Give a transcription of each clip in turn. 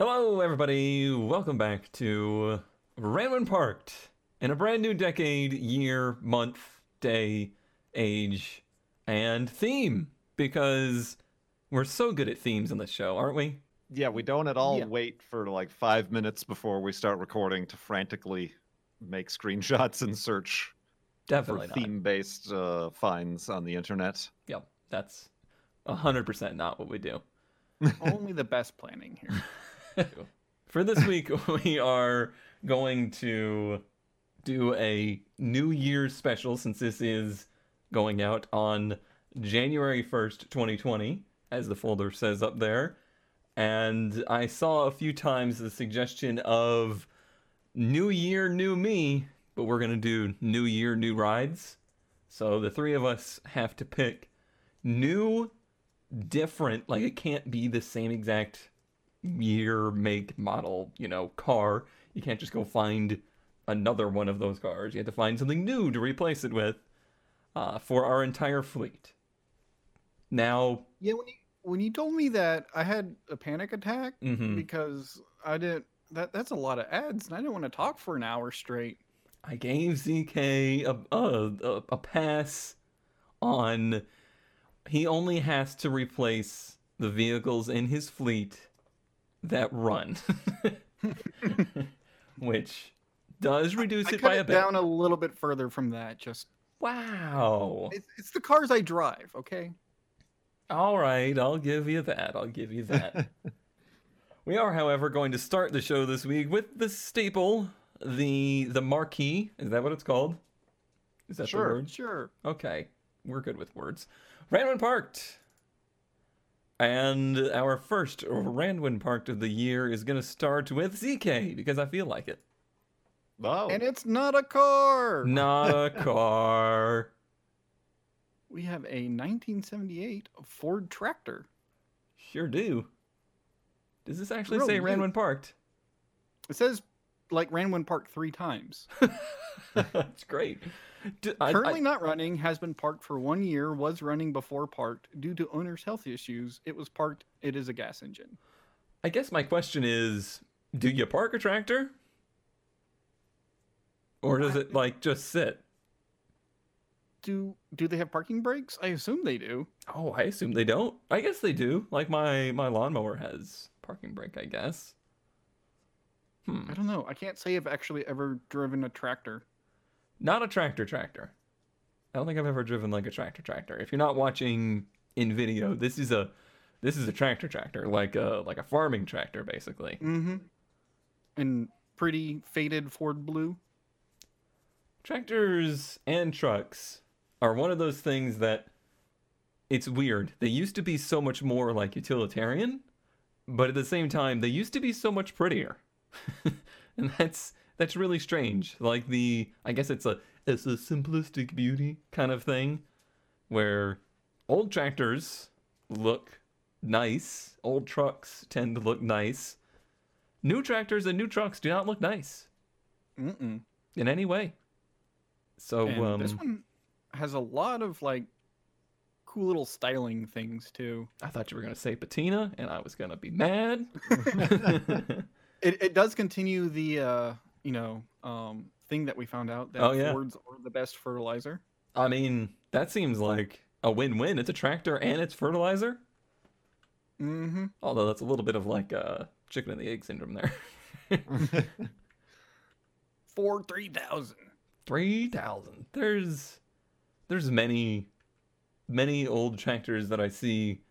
Hello, everybody. Welcome back to Ran When Parked in a brand new decade, year, month, day, age, and theme because we're so good at themes on this show, aren't we? Yeah, we don't at all Yeah. wait for like five minutes before we start recording to frantically make screenshots and search Definitely for theme-based uh, finds on the internet. Yep, that's 100% not what we do. Only the best planning here. For this week, we are going to do a New Year's special since this is going out on January 1st, 2020, as the folder says up there. And I saw a few times the suggestion of New Year, New Me, but we're going to do New Year, New Rides. So the three of us have to pick new, different, like it can't be the same exact year, make, model, you know, car. You can't just go find another one of those cars. You have to find something new to replace it with uh, for our entire fleet. Now, Yeah, when you when you told me that, I had a panic attack mhm, because I didn't. That that's a lot of ads, and I didn't want to talk for an hour straight. I gave ZK a, a, a pass on. He only has to replace the vehicles in his fleet that run, which does reduce I it cut by a bit. down a little bit further from that. Just Wow. it's, it's the cars I drive. Okay. All right, I'll give you that. I'll give you that. we are, however, going to start the show this week with the staple, the the marquee. Is that what it's called? Is that Sure. the word? Sure. Okay, we're good with words. Ran When Parked. And our first Ran When Parked of the year is going to start with ZK because I feel like it. Oh, And it's not a car. Not a car. We have a 1978 Ford tractor. Sure do. Does this actually Real say neat. Ran When Parked? It says like Ran When Park three times. That's great. D- I- I- Currently not running, has been parked for one year, was running before parked. Due to owner's health issues, it was parked. It is a gas engine. I guess my question is, do you park a tractor? Or does it like just sit? Do do they have parking brakes? I assume they do. Oh, I assume they don't. I guess they do. Like my my lawnmower has parking brake, I guess. Hmm. I don't know. I can't say I've actually ever driven a tractor. Not a tractor tractor. I don't think I've ever driven like a tractor tractor. If you're not watching in video, this is a this is a tractor tractor, like a like a farming tractor basically. Mm-hmm. And pretty faded Ford blue. Tractors and trucks are one of those things that it's weird. They used to be so much more like utilitarian, but at the same time they used to be so much prettier. and that's that's really strange. Like the I guess it's a it's a simplistic beauty kind of thing where old tractors look nice, old trucks tend to look nice. New tractors and new trucks do not look nice Mm-mm. in any way. So um, this one has a lot of like cool little styling things too. I thought you were gonna say patina, and I was gonna be mad. It it does continue the uh you know um thing that we found out that Oh, yeah. Fords are the best fertilizer. I mean, that seems like a win-win. It's a tractor and it's fertilizer. Mm-hmm. Although that's a little bit of like uh, chicken and the egg syndrome there. Ford three thousand. Three thousand. There's there's many many old tractors that I see.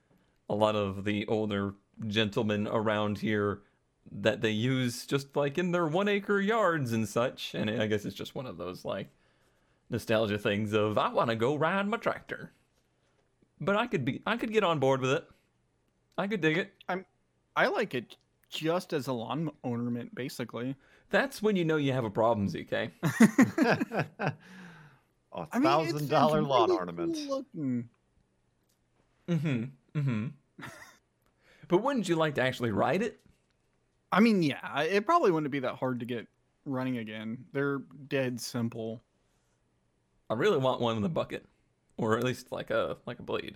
A lot of the older gentlemen around here that they use just like in their one acre yards and such. And I guess it's just one of those like nostalgia things of I want to go ride my tractor. But I could be I could get on board with it. I could dig it. I'm I like it just as a lawn ornament, basically. That's when you know you have a problem, ZK. a I mean, it's- thousand it's dollar lawn really ornament. cool looking. Mm-hmm. Mm-hmm. but wouldn't you like to actually ride it? I mean, yeah, it probably wouldn't be that hard to get running again. They're dead simple. I really want one in the bucket, or at least like a like a blade.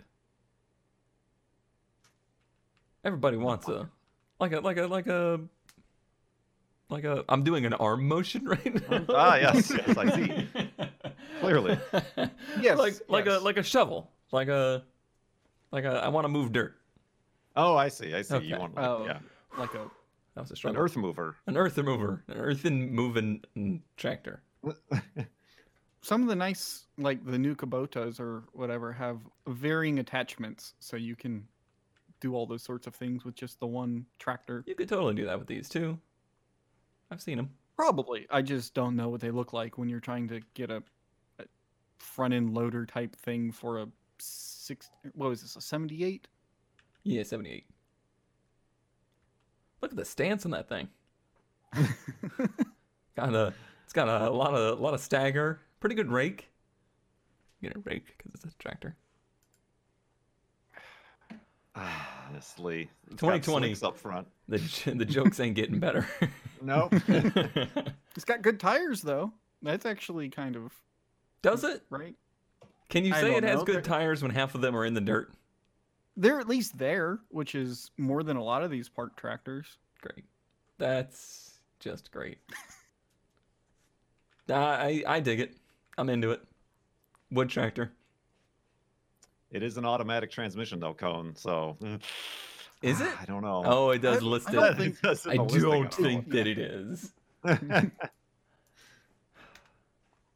Everybody wants a like a like a like a like a. I'm doing an arm motion right now. Ah, yes, yes, I see. Clearly. Yes, like like a like a shovel, like a like a. I want to move dirt. Oh, I see. I see. Okay. You want Oh, yeah. like a That was a An earth mover. An earth mover, an earthen moving tractor. some of the nice like the new Kubotas or whatever have varying attachments, so you can do all those sorts of things with just the one tractor. You could totally do that with these too. I've seen them. Probably. I just don't know what they look like when you're trying to get a, a front end loader type thing for a six. What was this? A seventy-eight? Yeah, 78. Look at the stance on that thing. got a, it's got a, lot of, a lot of stagger. Pretty good rake. Get a rake because it's a tractor. Honestly, it's 2020. up front. The the jokes ain't getting better. Nope. It's got good tires though. That's actually kind of Does it? right. Can you say it has know. good tires when half of them are in the dirt? They're at least there, which is more than a lot of these park tractors. Great. That's just great. I I I dig it. I'm into it. Wood tractor. it is an automatic transmission though, Cone. So Is it? I don't know. Oh, it does I- list I it. don't think- It I don't think that it is.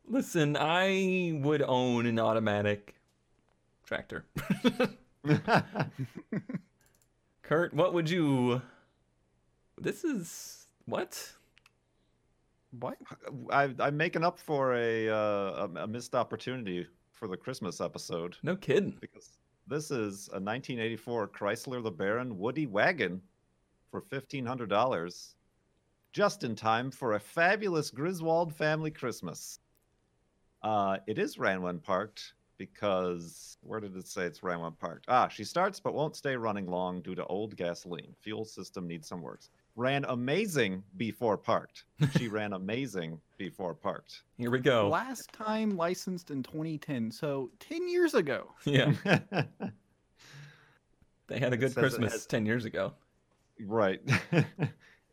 Listen, I would own an automatic tractor. Kurt, what would you? This is what? What? I, I'm making up for a, uh, a missed opportunity for the Christmas episode No kidding. because this is a 1984 Chrysler LeBaron Woody wagon for fifteen hundred dollars, just in time for a fabulous Griswold family Christmas. Uh, it is Ran When parked because where did it say it's Ran When parked? Ah, she starts but won't stay running long due to old gasoline. Fuel system needs some works. Ran amazing before parked. She ran amazing before parked. Here we go. Last time licensed in 2010, so 10 years ago. Yeah, they had a good Christmas has- ten years ago. right.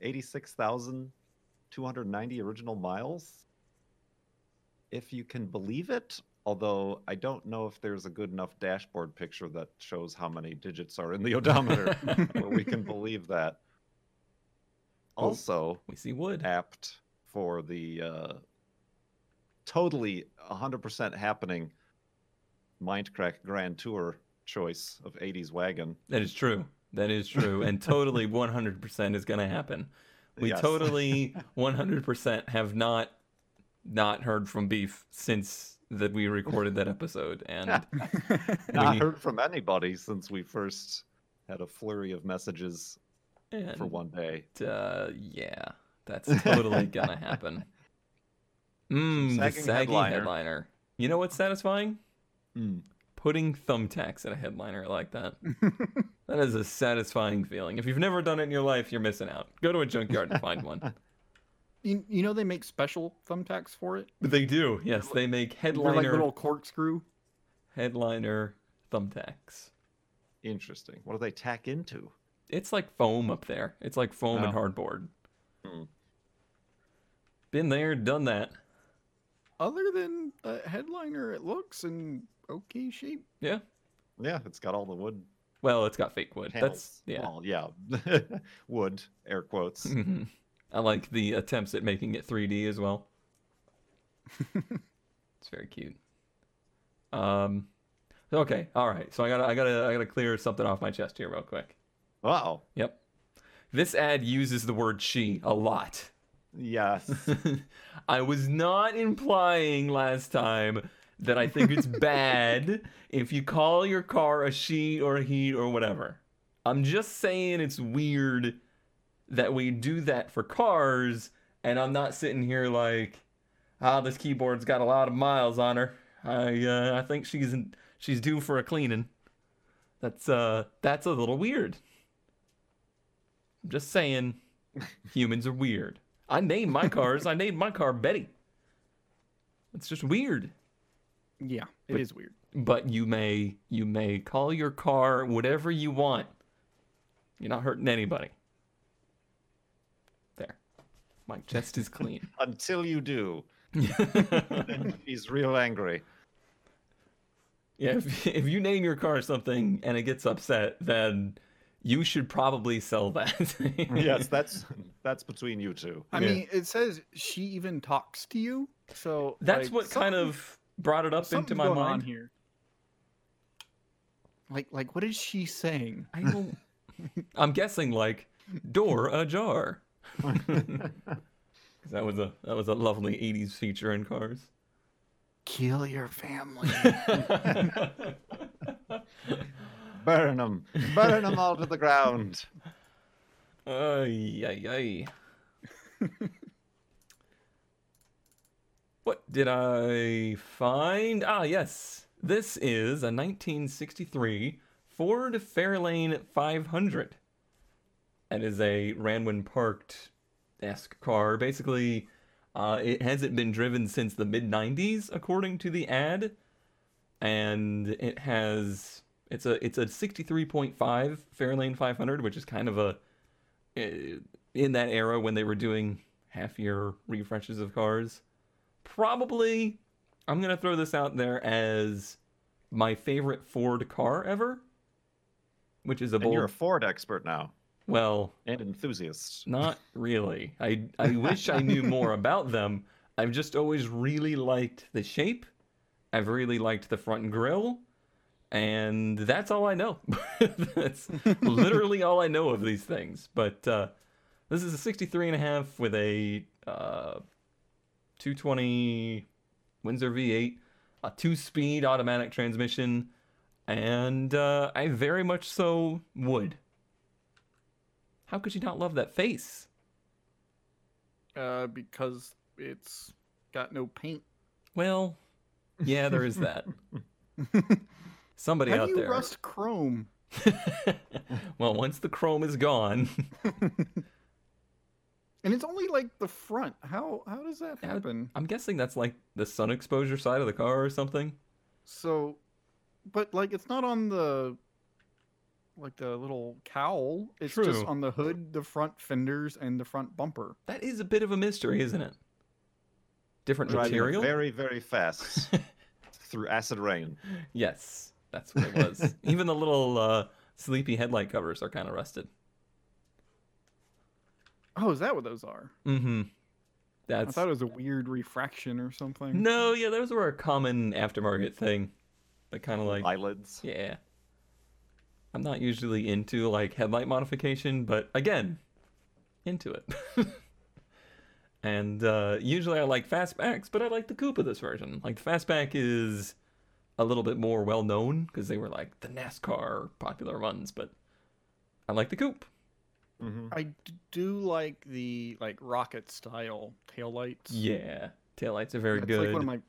86,290 original miles. If you can believe it, although I don't know if there's a good enough dashboard picture that shows how many digits are in the odometer where we can believe that. Also, We see wood. apt for the uh, totally 100% happening Mindcrack Grand Tour choice of 80s wagon. That is true. That is true, and totally 100% is gonna happen. We Yes. totally 100% have not not heard from Beef since that we recorded that episode, and Not we- heard from anybody since we first had a flurry of messages and for one day. uh, yeah, that's totally gonna happen. Mmm, the saggy headliner. headliner. You know what's satisfying? Hmm. Putting thumbtacks at a headliner like that. that is a satisfying feeling. If you've never done it in your life, you're missing out. Go to a junkyard and find one. You, you know they make special thumbtacks for it. They do. Yes, they make They're headliner like little corkscrew. headliner thumbtacks. Interesting. What do they tack into? It's like foam up there. It's like foam and Oh. hardboard. Hmm. Been there, done that. Other than a headliner, it looks in okay shape. Yeah. Yeah, it's got all the wood Well, it's got fake wood. panels. That's yeah. Well, yeah. wood, air quotes. Mhm. I like the attempts at making it 3D as well. it's very cute. Um okay, all right. So I got to I got to I got to clear something off my chest here real quick. Wow. Yep. This ad uses the word she a lot. Yes. I was not implying last time that I think it's bad if you call your car a she or a he or whatever. I'm just saying it's weird that we do that for cars, and I'm not sitting here like, ah, this keyboard's got a lot of miles on her. I uh, I think she's in, she's due for a cleaning. That's uh that's a little weird. I'm just saying, humans are weird. I named my cars. I named my car Betty. It's just weird. Yeah, it But- is weird. But you may you may call your car whatever you want. You're not hurting anybody. My chest is clean. Until you do, then he's real angry. Yeah, if, if you name your car something and it gets upset, then you should probably sell that. yes, that's that's between you two. I Yeah. mean, it says she even talks to you. So That's like, what kind of brought it up into my going on mind. here. Like, like, what is she saying? I don't. I'm guessing like door ajar. That was a that was a lovely '80s feature in cars. Kill your family. Burn them, burn them all to the ground. Ay, ay, ay. what did I find? Ah, yes. This is a 1963 Ford Fairlane 500. It is a Ran When parked esque car. Basically, uh, it hasn't been driven since the mid 90s, according to the ad. And it has. It's a it's a 63.5 Fairlane 500, which is kind of a uh, in that era when they were doing half year refreshes of cars. Probably, I'm going to throw this out there as my favorite Ford car ever, which is a And you're a. Ford expert now Well, and enthusiasts. not really. I, I wish I knew more about them. I've just always really liked the shape. I've really liked the front grille. And that's all I know. that's literally all I know of these things. But uh, this is a 63 and a half with a uh, 220 Windsor V8, a two-speed automatic transmission, and uh, I very much so would. How could you not love that face? uh, because it's got no paint. Well, yeah, there is that. Somebody How out do you there. rust chrome? well, once the chrome is gone, And it's only like the front. How how does that happen? I'm guessing that's like the sun exposure side of the car or something. So, but like it's not on the like the little cowl. It's just on the hood, the front fenders, and the front bumper. That is a bit of a mystery, isn't it? Different Driving material? very, very fast through acid rain. Yes, that's what it was. Even the little uh, sleepy headlight covers are kind of rusted. Oh, is that what those are? Mm-hmm. That's... I thought it was a weird refraction or something. no, yeah, those were a common aftermarket thing. That kind of like Eyelids. Yeah. I'm not usually into like headlight modification, but again, into it. and uh, usually I like fastbacks, but I like the coupe of this version. Like the fastback is a little bit more well known because they were like the NASCAR popular ones, but I like the coupe. hmm I d- do like the like rocket style taillights. Yeah, taillights are very That's good. like one of my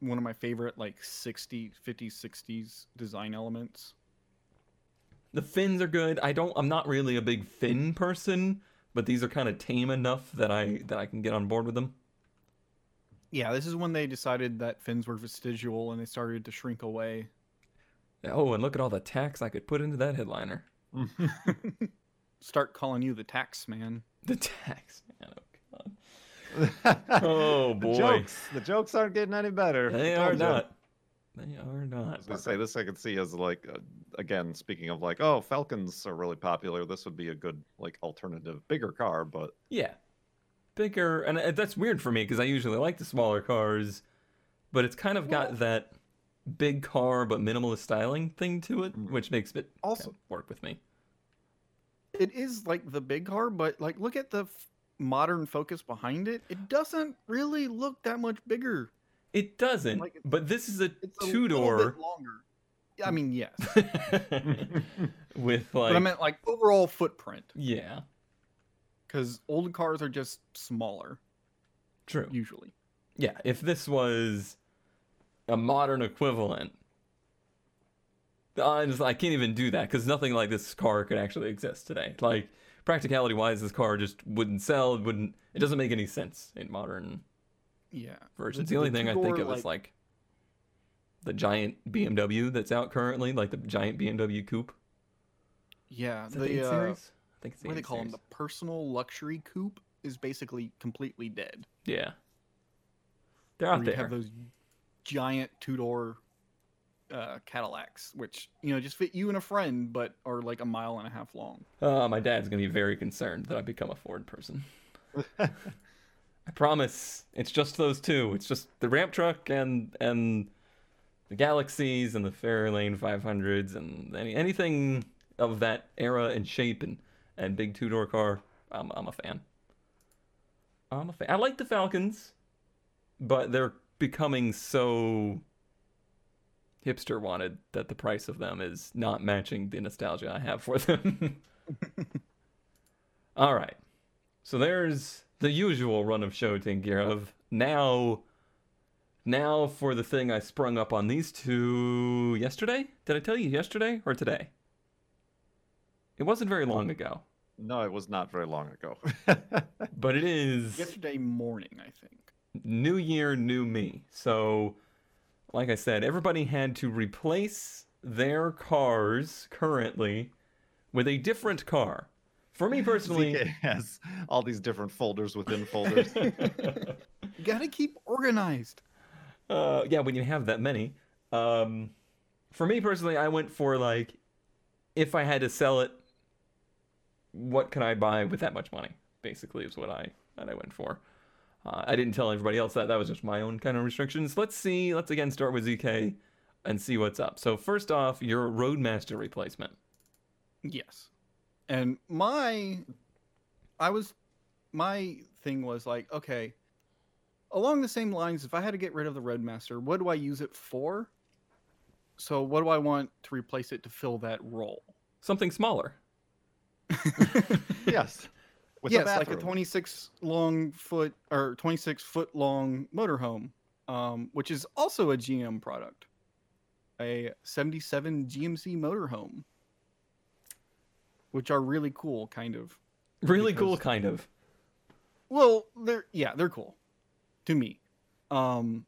one of my favorite like 60 50s 60s design elements. The fins are good. I don't. I'm not really a big fin person, but these are kind of tame enough that I that I can get on board with them. Yeah, this is when they decided that fins were vestigial and they started to shrink away. Oh, and look at all the tax I could put into that headliner. Start calling you the tax man. The tax man. Oh god. Oh, boy. The jokes. The jokes aren't getting any better. They are told ya. not. They are I not. was gonna say this. I could see as like uh, again speaking of like oh Falcons are really popular. This would be a good like alternative, bigger car, but Yeah. Bigger, and uh, that's weird for me because I usually like the smaller cars, but it's kind of got Well- that big car but minimalist styling thing to it, Mm. which makes it kind Also- of work with me. It is like the big car, but like look at the f- modern focus behind it. It doesn't really look that much bigger. It doesn't, Like but this is a two door longer. I mean, yes. with like but I meant like overall footprint yeah, because old cars are just smaller true. usually. Yeah, if this was a modern equivalent, uh, I, just, I can't even do that because nothing like this car could actually exist today. Like practicality wise, this car just wouldn't sell. It wouldn't. It doesn't make any sense in modern Yeah. versions. The, only thing I think two-door, of is like the giant BMW that's out currently, like the giant BMW coupe. yeah, Is the, the, uh, series? I think it's the what do they 8 call them? The personal luxury coupe. is basically completely dead. Yeah. They're where out there. have those giant two door uh, Cadillacs, which you know just fit you and a friend, but are like a mile and a half long. Uh, my dad's gonna be very concerned that I become a Ford person. I promise. It's just those two. It's just the ramp truck and and the Galaxies and the Fairlane 500s and any anything of that era and shape and and big two door car. I'm I'm a fan. I'm a fan. I like the Falcons, but they're becoming so hipster wanted that the price of them is not matching the nostalgia I have for them. All right. So there's the usual run of show taken care of. Now, now for the thing I sprung up on these two yesterday. Did I tell you yesterday or today? It wasn't very long oh. ago, No, it was not very long ago. but it is Yesterday morning, I think. new year, new me. So, like I said, everybody had to replace their cars currently with a different car. For me personally, ZK has all these different folders within folders. You gotta keep organized. Uh, yeah, when you have that many. Um, for me personally, I went for like, if I had to sell it, what can I buy with that much money? Basically, is what I that I went for. Uh, I didn't tell everybody else that. That was just my own kind of restrictions. Let's see. Let's again start with ZK and see what's up. So first off, your Roadmaster replacement. Yes. And my I was my thing was like, okay, along the same lines, if I had to get rid of the Roadmaster, what do I use it for? So what do I want to replace it to fill that role? Something smaller. yes. With yes, a like a 26 long foot or 26 foot long motorhome, um, which is also a GM product. A 77 GMC motorhome, which are really cool, kind of. Really cool, kind of. Well, they're yeah, they're cool to me. Um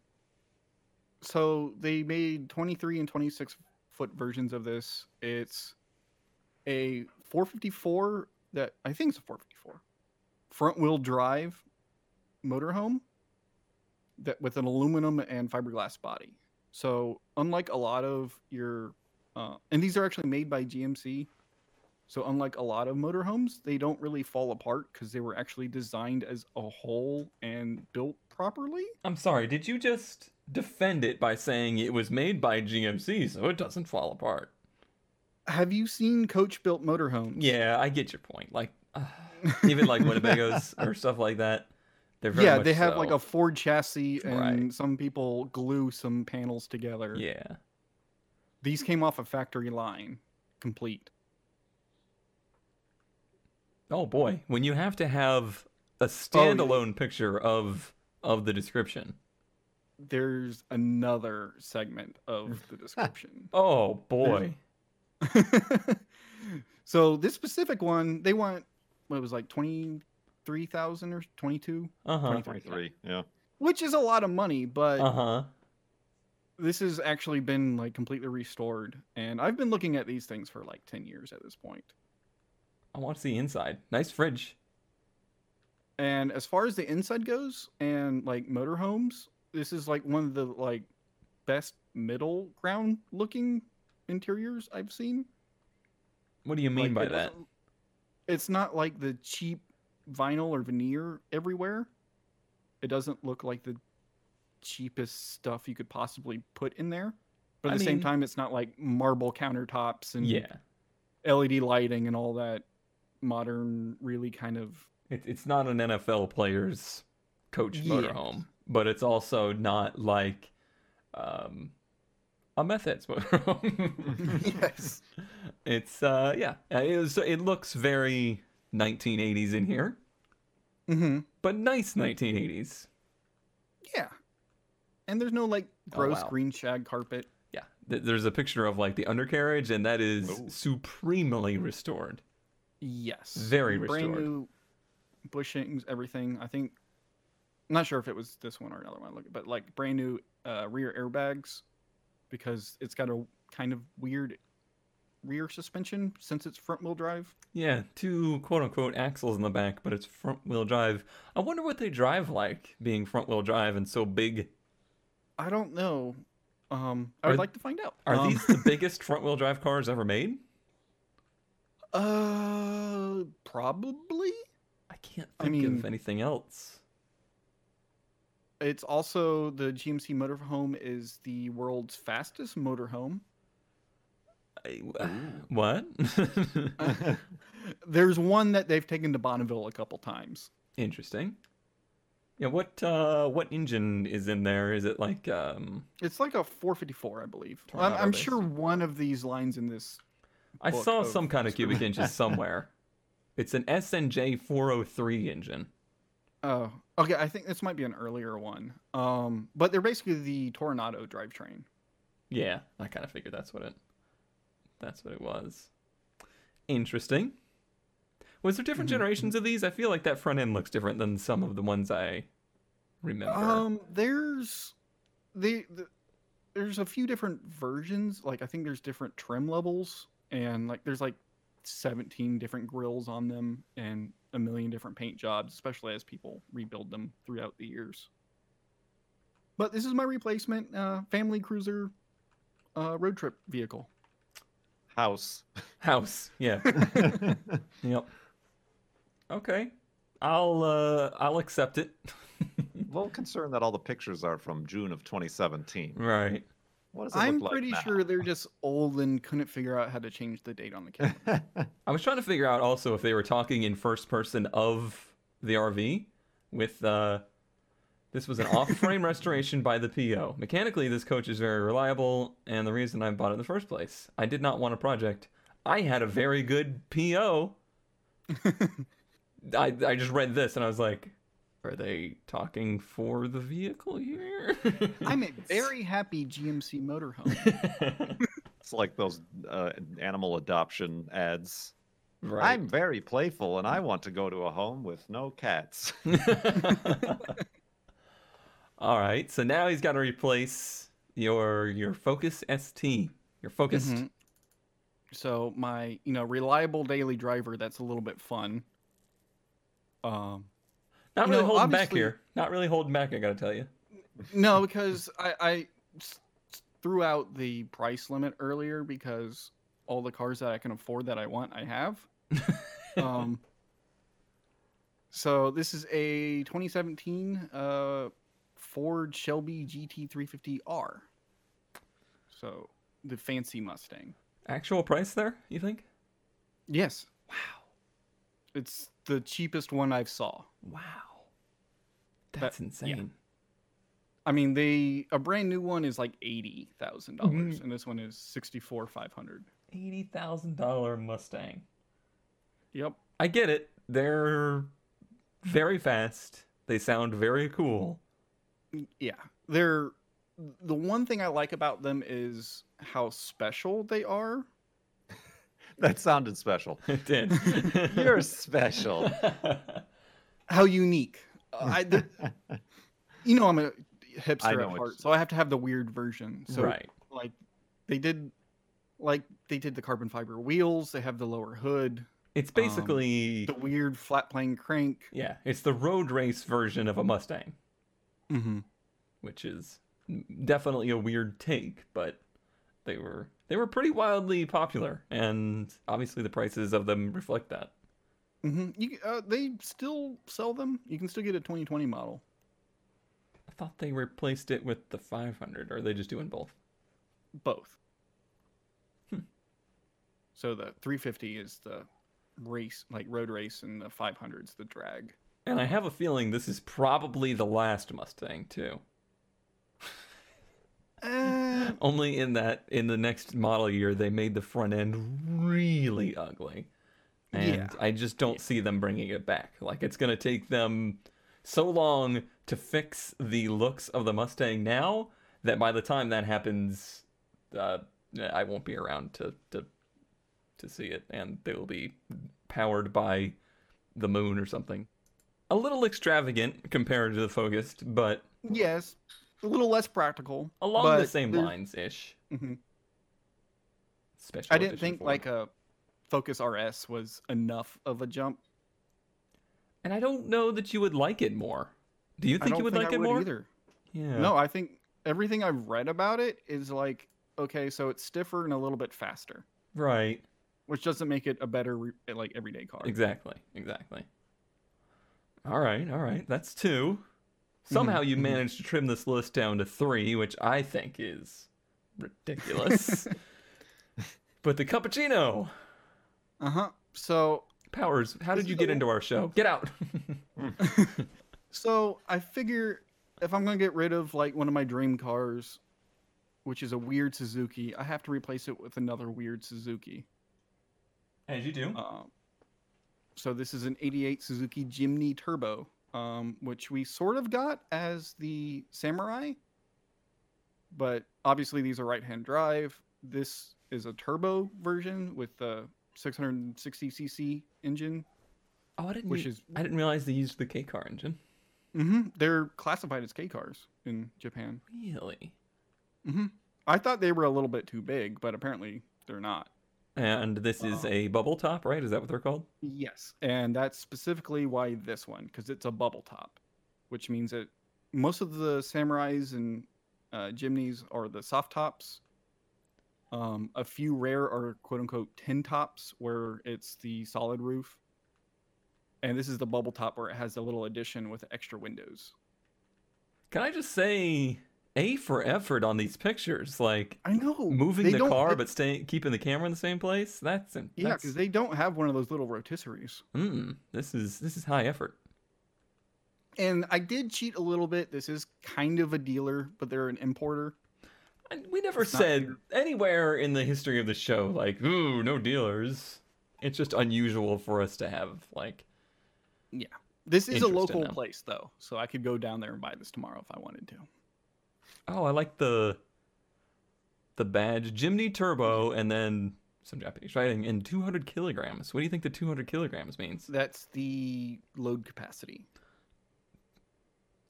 so they made 23 and 26 foot versions of this. It's a 454 that I think it's a 454 front wheel drive motorhome that with an aluminum and fiberglass body. So unlike a lot of your uh, and these are actually made by GMC. So unlike a lot of motorhomes, they don't really fall apart because they were actually designed as a whole and built properly. I'm sorry. Did you just defend it by saying it was made by GMC, so it doesn't fall apart? Have you seen coach built motorhomes? Yeah, I get your point. Like, uh, even like Winnebagos or stuff like that. They're very yeah, they have like a Ford chassis and Right. some people glue some panels together. Yeah. These came off a factory line, complete. Oh boy, when you have to have Oh, a standalone picture of of the description. There's another segment of the description. Oh boy. so this specific one, they want what it was like twenty three thousand or twenty two, Uh huh. 23. Yeah. which is a lot of money, but Uh huh. this has actually been like completely restored, and I've been looking at these things for like ten years at this point. I want to see inside. Nice fridge. And as far as the inside goes, and like motorhomes, this is like one of the like best middle ground looking interiors I've seen. What do you mean Like, by that? It's not like the cheap vinyl or veneer everywhere. It doesn't look like the cheapest stuff you could possibly put in there. But at I the same time, it's not like marble countertops and Yeah. LED lighting and all that modern, really kind of. It, it's not an NFL player's coach Yeah. motorhome, but it's also not like um, a meth head's motorhome. yes. It's uh yeah, it, was, it looks very 1980s in here, mm-hmm. but nice 1980s. Yeah. And there's no like Oh, gross wow. green shag carpet. Yeah, there's a picture of like the undercarriage, and that is Ooh. supremely restored. Yes. Very Brand restored. new bushings, everything. I think I'm not sure if it was this one or another one, look, but like brand new uh, rear airbags because it's got a kind of weird rear suspension since it's front wheel drive. Yeah, two quote unquote axles in the back, but it's front wheel drive. I wonder what they drive like, being front wheel drive and so big. I don't know. Um, I Are- would like to find out. Are Um, these the biggest front wheel drive cars ever made? Uh, probably. I can't I think mean- of anything else. It's also the GMC motorhome is the world's fastest motorhome. I- what? There's one that they've taken to Bonneville a couple times. Interesting. Yeah, what uh what engine is in there? Is it like um It's like a 454, I believe. I'm, I'm sure one of these lines in this. I saw of some kind of cubic inches somewhere. It's an SNJ 403 engine. Oh, okay. I think this might be an earlier one. Um, but they're basically the Toronado drivetrain. Yeah, I kind of figured that's what it that's what it was. Interesting. Was there different Mhm, generations of these? I feel like that front end looks different than some of the ones I remember. Um, there's the, the there's a few different versions. Like I think there's different trim levels, and like there's like 17 different grills on them, and a million different paint jobs, especially as people rebuild them throughout the years. But this is my replacement uh, family cruiser uh, road trip vehicle. House. House. Yeah. yep. Okay. I'll uh I'll accept it. A little concerned that all the pictures are from June of 2017. right. What does it I'm look like pretty now? sure they're just old and couldn't figure out how to change the date on the camera. I was trying to figure out also if they were talking in first person of the RV with uh this was an off-frame restoration by the PO. Mechanically, this coach is very reliable, and the reason I bought it in the first place, I did not want a project. I had a very good PO. I I just read this and I was like, are they talking for the vehicle here? I'm a very happy GMC motorhome. It's like those uh, animal adoption ads. right. I'm very playful and I want to go to a home with no cats. All right, so now he's got to replace your your Focus ST. Your focused. Mhm. So my, you know, reliable daily driver that's a little bit fun. Um Not really know, holding back here. Not really holding back. I gotta tell you. no, because I, I threw out the price limit earlier because all the cars that I can afford that I want, I have. Um, so this is a 2017 uh, Ford Shelby GT350R. So the fancy Mustang. Actual price there? You think? Yes, Wow. it's the cheapest one I've saw. Wow. That's yeah. insane. I mean, they a brand new one is like eighty thousand dollars, Mhm. and this one is sixty four five hundred. Eighty thousand dollar Mustang. Yep. I get it. They're very fast. They sound very cool. Yeah, they're the one thing I like about them is how special they are. that sounded special. It did. You're special. How unique. Uh, I, the- you know, I'm a hipster at heart, so I have to have the weird version. So, right. like, they did, like they did the carbon fiber wheels. They have the lower hood, It's Um, basically the weird flat plane crank. yeah. It's the road race version of a Mustang. Mm-hmm. which is definitely a weird take, but they were they were pretty wildly popular, and obviously the prices of them reflect that. Mm-hmm. You, uh, they still sell them. You can still get a 2020 model. I thought they replaced it with the 500, or are they just doing both? Both. Hmm. So the 350 is the race, like road race, and the 500 is the drag. And I have a feeling this is probably the last Mustang too. Uh, Only in that in the next model year they made the front end really ugly. And Yeah. I just don't see them bringing it back. Like it's going to take them so long to fix the looks of the Mustang now that by the time that happens uh, I won't be around to to to see it and they will be powered by the moon or something. A little extravagant compared to the Focused, but yes, a little less practical. along the same lines ish. Mhm. special. I didn't think like a Focus RS was enough of a jump. and I don't know that you would like it more. Do you think you would think like I it would more? either. Yeah. No, I think everything I've read about it is like okay, so it's stiffer and a little bit faster, Right. which doesn't make it a better re- like everyday car. Exactly. Exactly. All right. All right. That's two. Somehow you mhm. managed to trim this list down to three, which I think is ridiculous. but the cappuccino Uh huh. So powers. How did you get a- into our show? Get out. So I figure if I'm gonna get rid of like one of my dream cars, which is a weird Suzuki, I have to replace it with another weird Suzuki. As you do. Um, so this is an '88 Suzuki Jimny Turbo, um, which we sort of got as the Samurai, but obviously these are right-hand drive. This is a turbo version with the 660cc engine. Oh, I didn't. which is- I didn't realize they used the K car engine. hmm They're classified as K cars in Japan. Really? hmm I thought they were a little bit too big, but apparently they're not. And this is a bubble top, right? Is that what they're called? Yes, and that's specifically why this one, because it's a bubble top, which means that most of the samurais and uh, Jimnys are the soft tops. Um, a few rare are quote unquote tin tops, where it's the solid roof, and this is the bubble top where it has a little addition with extra windows. Can I just say, A for effort on these pictures? Like I know moving the car, but staying keeping the camera in the same place. That's that's, yeah, because they don't have one of those little rotisseries. Mm, this is this is high effort. And I did cheat a little bit. This is kind of a dealer, but they're an importer. And we never It's said here. anywhere in the history of the show like, ooh, no dealers. It's just unusual for us to have like. Yeah. This is a local place though, so I could go down there and buy this tomorrow if I wanted to. Oh, I like the the badge, Jimny Turbo, mm-hmm. and then some Japanese writing in 200 kilograms. What do you think the 200 kilograms means That's the load capacity.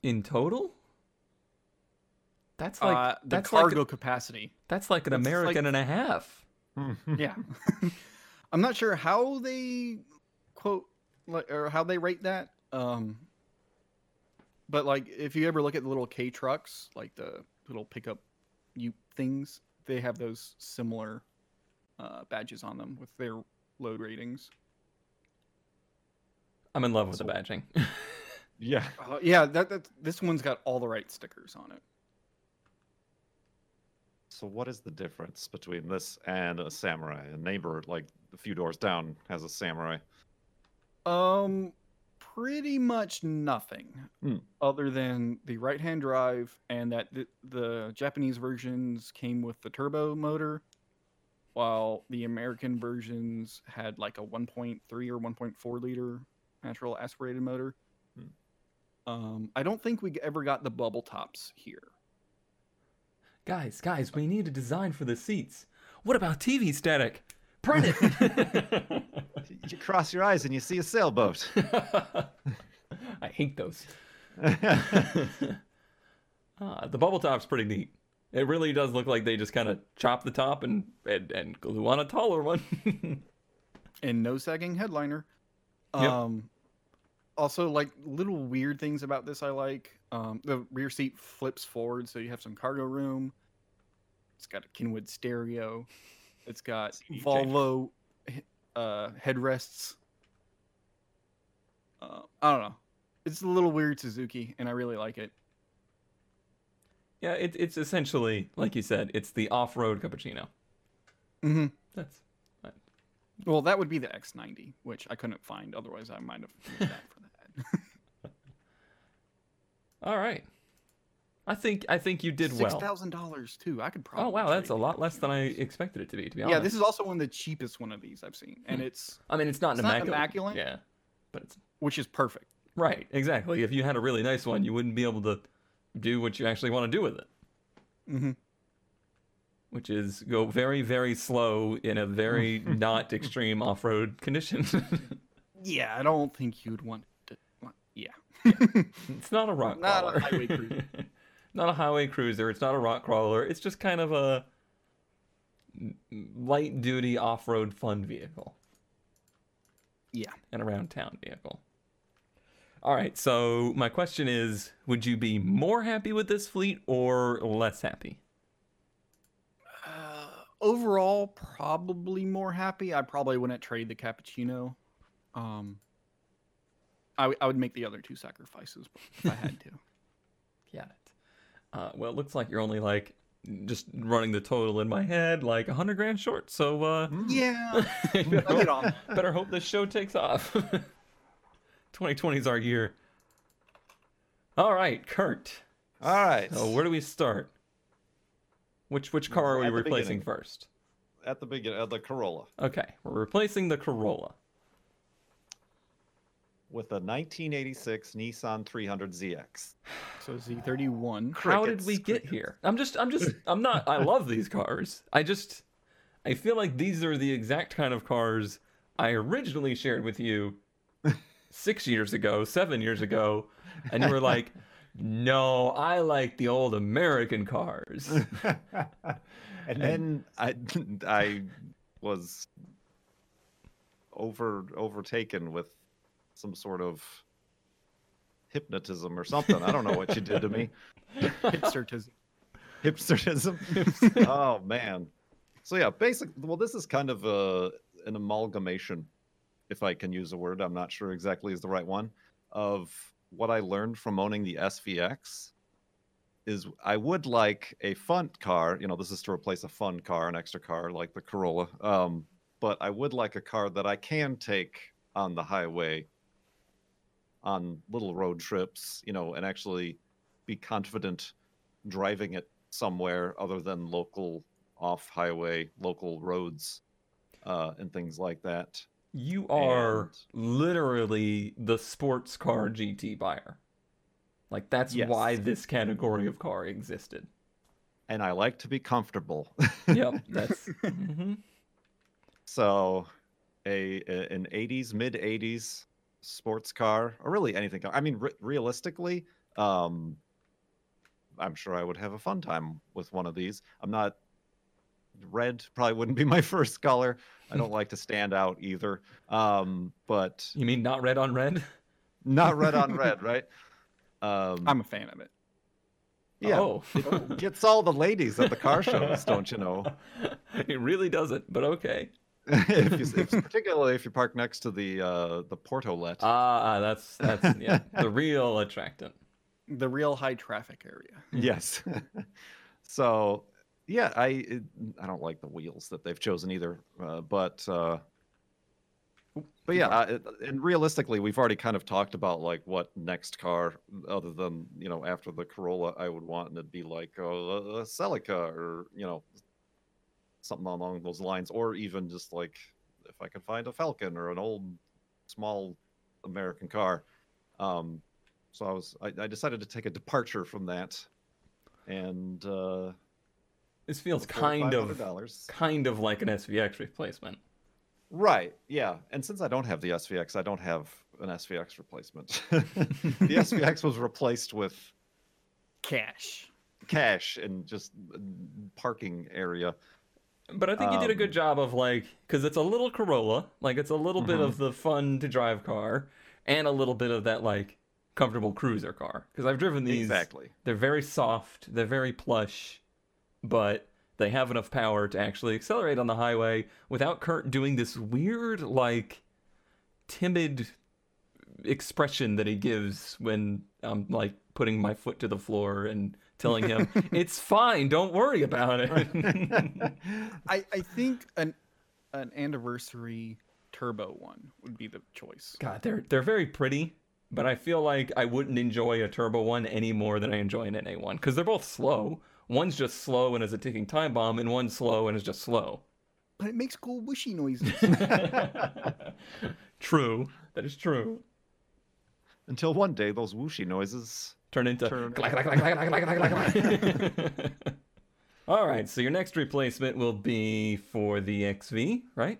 in total? That's like uh, the that's like cargo capacity. that's like an that's like- American and a half. Yeah. I'm not sure how they quote like or how they rate that. Um but like if you ever look at the little K trucks, like the little pickup Ute things, they have those similar uh, badges on them with their load ratings. I'm in love with the badging. yeah. Uh, yeah, that, that this one's got all the right stickers on it. So what is the difference between this and a samurai? A neighbor, like a few doors down, has a samurai. Um, pretty much nothing Hmm. other than the right-hand drive and that the, the Japanese versions came with the turbo motor, while the American versions had like a 1.3 or 1.4 liter natural aspirated motor. Hmm. Um, I don't think we ever got the bubble tops here. Guys, guys, we need a design for the seats. What about TV static? Print it. You cross your eyes and you see a sailboat. I hate those. ah, the bubble top's pretty neat. It really does look like they just kind of chop the top and, and and glue on a taller one. and no sagging headliner. Yep. Um, also, like little weird things about this I like. Um, the rear seat flips forward, so you have some cargo room. It's got a Kenwood stereo. It's got CD Volvo uh, headrests. Uh, I don't know. It's a little weird Suzuki, and I really like it. yeah, it, it's essentially like you said. It's the off-road cappuccino. hmm That's Well, that would be the X90, which I couldn't find. Otherwise, I might have for that. all right. I think I think you did Six well. thousand dollars too. I could probably. Oh wow, that's a lot less than I expected it to be. To be honest. Yeah, this is also one of the cheapest one of these I've seen, and it's I mean, it's not it's an not immaculate. immaculate. Yeah, but it's which is perfect. right. Exactly. If you had a really nice one, you wouldn't be able to do what you actually want to do with it, Mm-hmm. which is go very very slow in a very not extreme off-road condition. Yeah, I don't think you'd want to. well, Yeah, it's not a rock Not a crawler. highway cruiser. not a highway cruiser. It's not a rock crawler. It's just kind of a light duty off road fun vehicle. Yeah. An around town vehicle. All right, so my question is would you be more happy with this fleet or less happy? Uh, overall, probably more happy. I probably wouldn't trade the cappuccino. Um, I, w- I would make the other two sacrifices if I had to. Got it. Uh, well, it looks like you're only like just running the total in my head, like a hundred grand short. So, uh, yeah, better, hope, better hope this show takes off. 2020 is our year. All right, Kurt. All right. So where do we start? Which which car are we replacing beginning. first? At the beginning, uh, the Corolla Okay, we're replacing the Corolla. With a 1986 Nissan 300ZX. So Z31. How did we Crickets, get here? I'm just I'm just I'm not I love these cars. I just I feel like these are the exact kind of cars I originally shared with you 6 years ago, 7 years ago, and you were like, "No, I like the old American cars." and then I I was over overtaken with some sort of hypnotism or something. I don't know what you did to me. Hipstertism. Hipsterism. oh man. So yeah, basic. Well, this is kind of a an amalgamation, if I can use a word. I'm not sure exactly is the right one. Of what I learned from owning the SVX is I would like a fun car. You know, this is to replace a fun car, an extra car like the Corolla. Um, but I would like a car that I can take on the highway on little road trips, you know, and actually be confident driving it somewhere other than local off highway, local roads, uh, and things like that. You are And- literally the sports car GT buyer. Like that's Yes. why this category of car existed. And I like to be comfortable. Yep, that's Mhm. so a, a an 80s mid 80s sports car or really anything. I mean re- realistically, um I'm sure I would have a fun time with one of these. I'm not red probably wouldn't be my first color. I don't like to stand out either. Um but You mean not red on red? not red on red, right? Um I'm a fan of it. yeah. Oh. It gets all the ladies at the car shows, don't you know? it really doesn't, but okay. If you, if, particularly if you park next to the uh, the Portolet. Ah, that's that's yeah, the real attractant. The real high traffic area. yes. so yeah, I it, I don't like the wheels that they've chosen either, uh, but uh, but yeah, I, and realistically, we've already kind of talked about like what next car other than you know after the Corolla I would want, and it'd be like a, a Celica or you know something along those lines, or even just like if I could find a Falcon or an old small American car. Um, so I was I, I decided to take a departure from that, and uh, This feels kind of kind of like an SVX replacement. Right. Yeah. And since I don't have the SVX, I don't have an SVX replacement. the SVX was replaced with Cash. cash and just uh, parking area. But I think you did a good Um, job of like, because it's a little Corolla, like it's a little bit Mhm. of the fun to drive car, and a little bit of that like comfortable cruiser car. Because I've driven these, Exactly. they're very soft, they're very plush, but they have enough power to actually accelerate on the highway without Kurt doing this weird like timid expression that he gives when I'm like putting my foot to the floor and telling him it's fine, don't worry about it. I, I think an an anniversary turbo one would be the choice. God, they're they're very pretty, but I feel like I wouldn't enjoy a turbo one any more than I enjoy an NA one because they're both slow. One's just slow and is a ticking time bomb, and one's slow and is just slow. But it makes cool whooshy noises. true, that is true. Until one day, those whooshy noises. Turn into Turn- clack, clack, clack. All right, so your next replacement will be for the XV, right?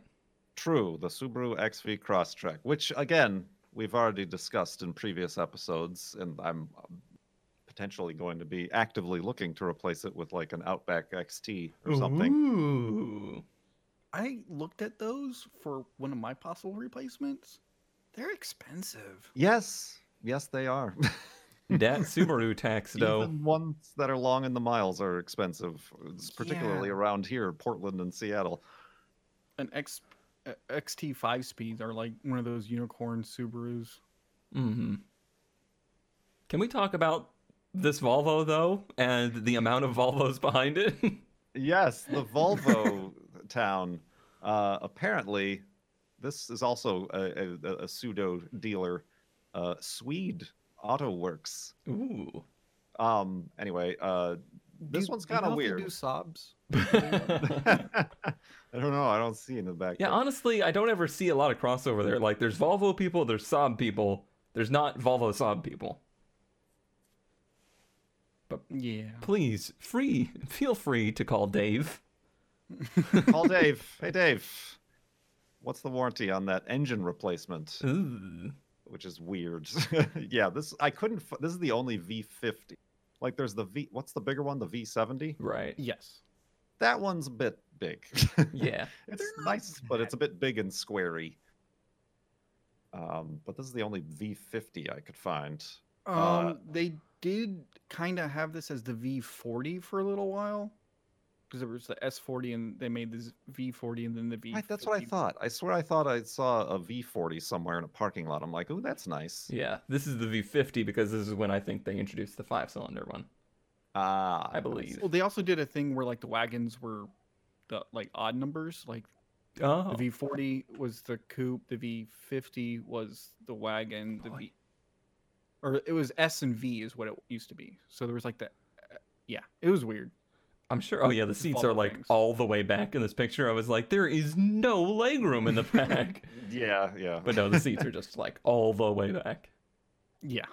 True, the Subaru XV Crosstrek, which again we've already discussed in previous episodes, and I'm potentially going to be actively looking to replace it with like an Outback XT or something. Ooh. I looked at those for one of my possible replacements. They're expensive. Yes, yes, they are. That Subaru tax though. Even ones that are long in the miles are expensive, it's particularly Yeah. around here, Portland and Seattle. An X uh, XT five speeds are like one of those unicorn Subarus. Mm-hmm. Can we talk about this Volvo though, and the amount of Volvos behind it? Yes, the Volvo town. Uh, apparently, this is also a, a, a pseudo dealer, uh, Swede Auto Works. Ooh. Um. Anyway, uh, this Do- one's kind of know if they weird. Do Saabs? I don't know. I don't see in the back. Yeah, but- honestly, I don't ever see a lot of crossover there. Like, there's Volvo people, there's Saab people. There's not Volvo Saab people. But yeah. Please, free, feel free to call Dave. Call Dave. Hey, Dave. What's the warranty on that engine replacement? Ooh. Which is weird. yeah, this I couldn't. This is the only V50. Like, there's the V. What's the bigger one? The V70. Right. Yes. That one's a bit big. Yeah. it's They're not nice, but it's a bit big and squarey. Um, but this is the only V50 I could find. Um, Uh, they did kind of have this as the V40 for a little while, because there was the S40 and they made this V40 and then the V. Right, that's what I thought. I swear I thought I saw a V40 somewhere in a parking lot. I'm like, oh, that's nice. Yeah. This is the V50 because this is when I think they introduced the five cylinder one. Ah, I believe. Well, they also did a thing where like the wagons were the like odd numbers. Like Oh. the V40 was the coupe, the V50 was the wagon, the Boy. V, or it was S and V is what it used to be. So there was like the, uh, yeah, it was weird. I'm sure. Oh, yeah. The seats are like things. all the way back in this picture. I was like, there is no legroom in the back. Yeah, yeah. but no, the seats are just like all the way back. Yeah.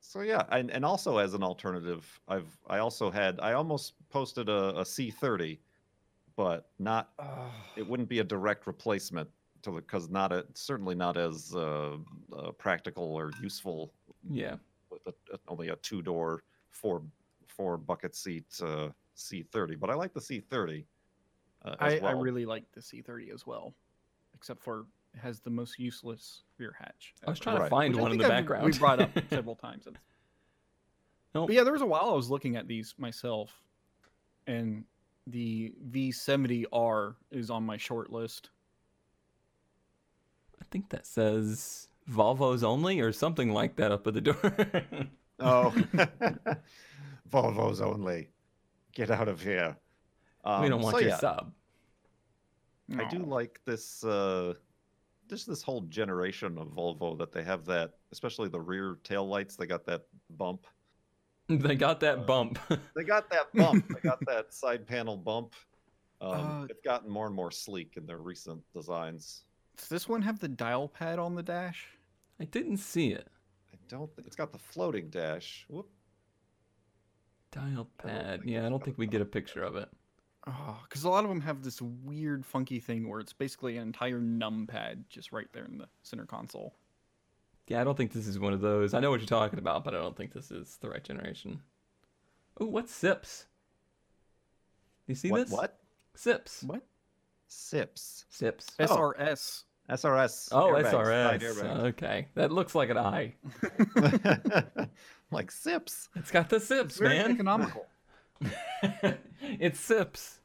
So yeah, and, and also as an alternative, I've I also had I almost posted a, a C30, but not it wouldn't be a direct replacement to because not a, certainly not as uh, uh, practical or useful Yeah. with a, a- only a two door four four bucket seat uh, C30. But I like the C30. Uh, as I, I really like the C30 as well, except for it has the most useless rear hatch. I was ever. trying to Right. find Which one in the I've- background. We brought up several times. Nope. But yeah, there was a while I was looking at these myself, and the V70R is on my short list. I think that says Volvos only or something like that up at the door. Oh, Volvos only. Get out of here. Um, we don't want so your yeah, sub. I do like this uh just this whole generation of Volvo that they have that especially the rear tail lights they got that bump. They got that Uh, bump. They got that bump. they got that side panel bump. Um, Uh, they've gotten more and more sleek in their recent designs. Does this one have the dial pad on the dash? I didn't see it. I don't think it's got the floating dash. Whoop. Dial pad. Yeah, I don't think we get a picture of it. Ah, oh, because a lot of them have this weird, funky thing where it's basically an entire numpad just right there in the center console. Yeah, I don't think this is one of those. I know what you're talking about, but I don't think this is the right generation. Oh, what's SIPs? You see what, this? what? SIPs. What? SIPs. SIPs. SRS. SRS. Oh, airbags, SRS. Okay, that looks like an eye. like SIPs. It's got the SIPs, Very man. economical. it's SIPs.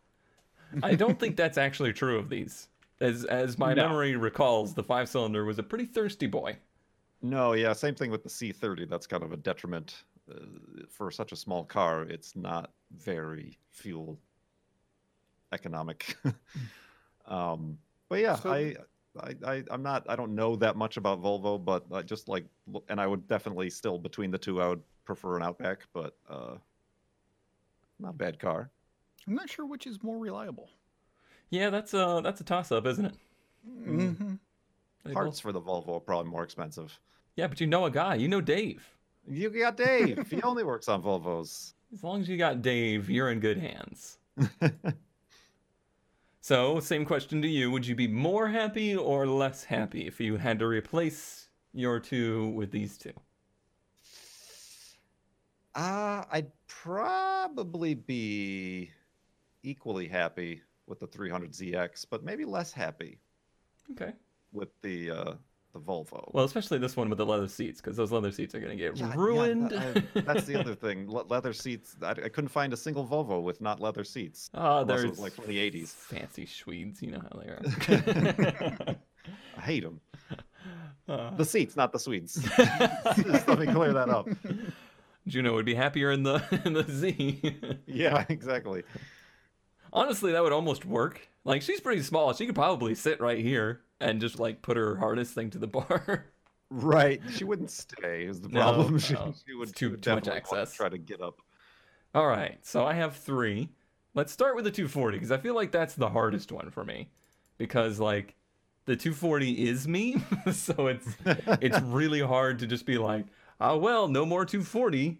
I don't think that's actually true of these. As as my No. memory recalls, the five cylinder was a pretty thirsty boy. No, yeah, same thing with the C30. That's kind of a detriment uh, for such a small car. It's not very fuel economic. um, but yeah, So- I, I, I, I'm not. I don't know that much about Volvo, but I just like, and I would definitely still between the two, I would prefer an Outback, but uh, not a bad car. I'm not sure which is more reliable. Yeah, that's a that's a toss up, isn't it? Mm-hmm. Parts both- for the Volvo are probably more expensive. Yeah, but you know a guy. You know Dave. You got Dave. he only works on Volvos. As long as you got Dave, you're in good hands. So, same question to you. Would you be more happy or less happy if you had to replace your two with these two? Uh, I'd probably be equally happy with the 300ZX, but maybe less happy Okay. with the uh, the Volvo. Well, especially this one with the leather seats, because those leather seats are gonna get Yeah, yeah, ruined. that- I- that's the other thing. Le- leather seats. I, I couldn't find a single Volvo with not leather seats. Ah, Unless there's like from the 80s. fancy Swedes. You know how they are. I hate them. Uh, The seats, not the Swedes. Just let me clear that up. Juno would be happier in the in the Z. Yeah, exactly. Honestly, that would almost work. Like she's pretty small. She could probably sit right here and just like put her harness thing to the bar. Right. She wouldn't stay. Is the No, problem? she, no, she would it's too- too much to access. Try to get up. All right, so I have three. Let's start with the 240 because I feel like that's the hardest one for me because like the 240 is me, so it's it's really hard to just be like, oh well, no more 240.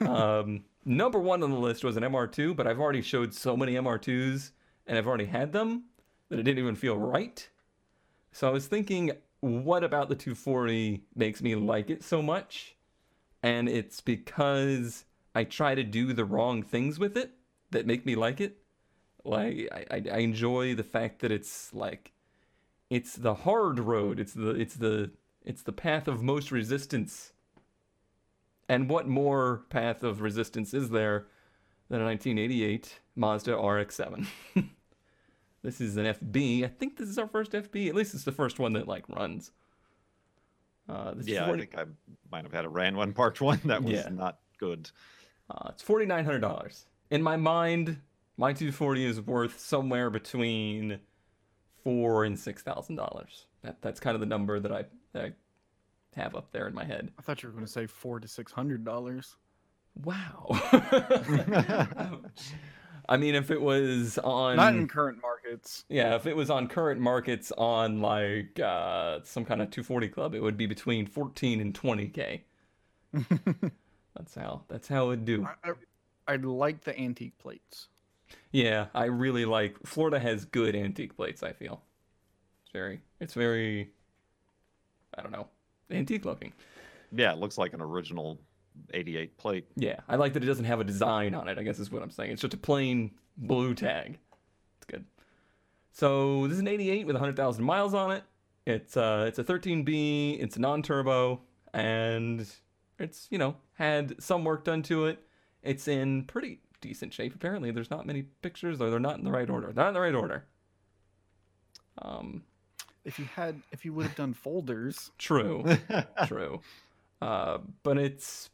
um, number one on the list was an MR2, but I've already showed so many MR2s and I've already had them that it didn't even feel right. So I was thinking, what about the 240 makes me like it so much? And it's because I try to do the wrong things with it that make me like it. Like I, I, enjoy the fact that it's like it's the hard road. It's the it's the it's the path of most resistance. And what more path of resistance is there than a 1988 Mazda RX-7? this is an FB. I think this is our first FB. At least it's the first one that like runs. Uh, this Yeah, 40 I think I might have had a Ran When Parked one that was Yeah. not good. Uh, it's forty nine hundred dollars. In my mind, my two forty is worth somewhere between four and six thousand dollars. That that's kind of the number that I that I have up there in my head. I thought you were going to say four to six hundred dollars. Wow. I mean, if it was on Not in current markets. yeah, if it was on current markets on like uh, some kind of 240 club, it would be between 14 and 20k. That's how that's how it do. I, I, I like the antique plates. Yeah, I really like Florida has good antique plates, I feel. It's very it's very I don't know, antique looking. Yeah, it looks like an original 88 plate. Yeah, I like that it doesn't have a design on it, I guess is what I'm saying. It's just a plain blue tag. It's good. So, this is an 88 with 100,000 miles on it. It's uh it's a 13B, it's non-turbo and it's, you know, had some work done to it. It's in pretty decent shape apparently. There's not many pictures or they're not in the right order. They're not in the right order. Um If you had, if you would have done folders, True, true. Uh, but it's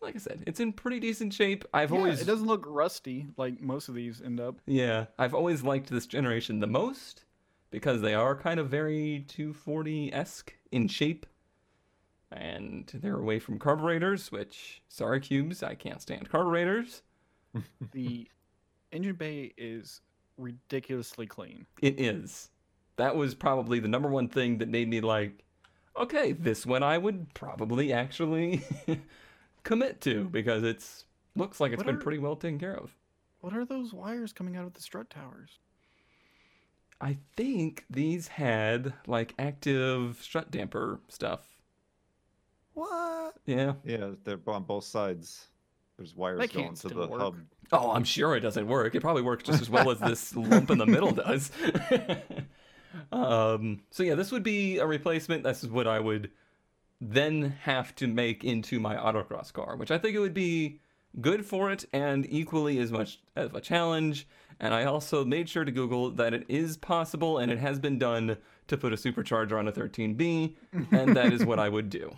like I said, it's in pretty decent shape. I've yeah, always, it doesn't look rusty like most of these end up. yeah, I've always liked this generation the most because they are kind of very 240 esque in shape, and they're away from carburetors, which sorry cubes, I can't stand carburetors. The engine bay is ridiculously clean. It is. That was probably the number one thing that made me like, okay, this one I would probably actually commit to because it's looks like it's What been are- pretty well taken care of. What are those wires coming out of the strut towers? I think these had like active strut damper stuff. What? Yeah. yeah, they're on both sides. There's wires That going to the work. hub. Oh, I'm sure it doesn't work. It probably works just as well as this lump in the middle does. um, so yeah, this would be a replacement. This is what I would then have to make into my autocross car, which I think it would be good for it and equally as much of a challenge. And I also made sure to Google that it is possible and it has been done to put a supercharger on a 13B, and that is what I would do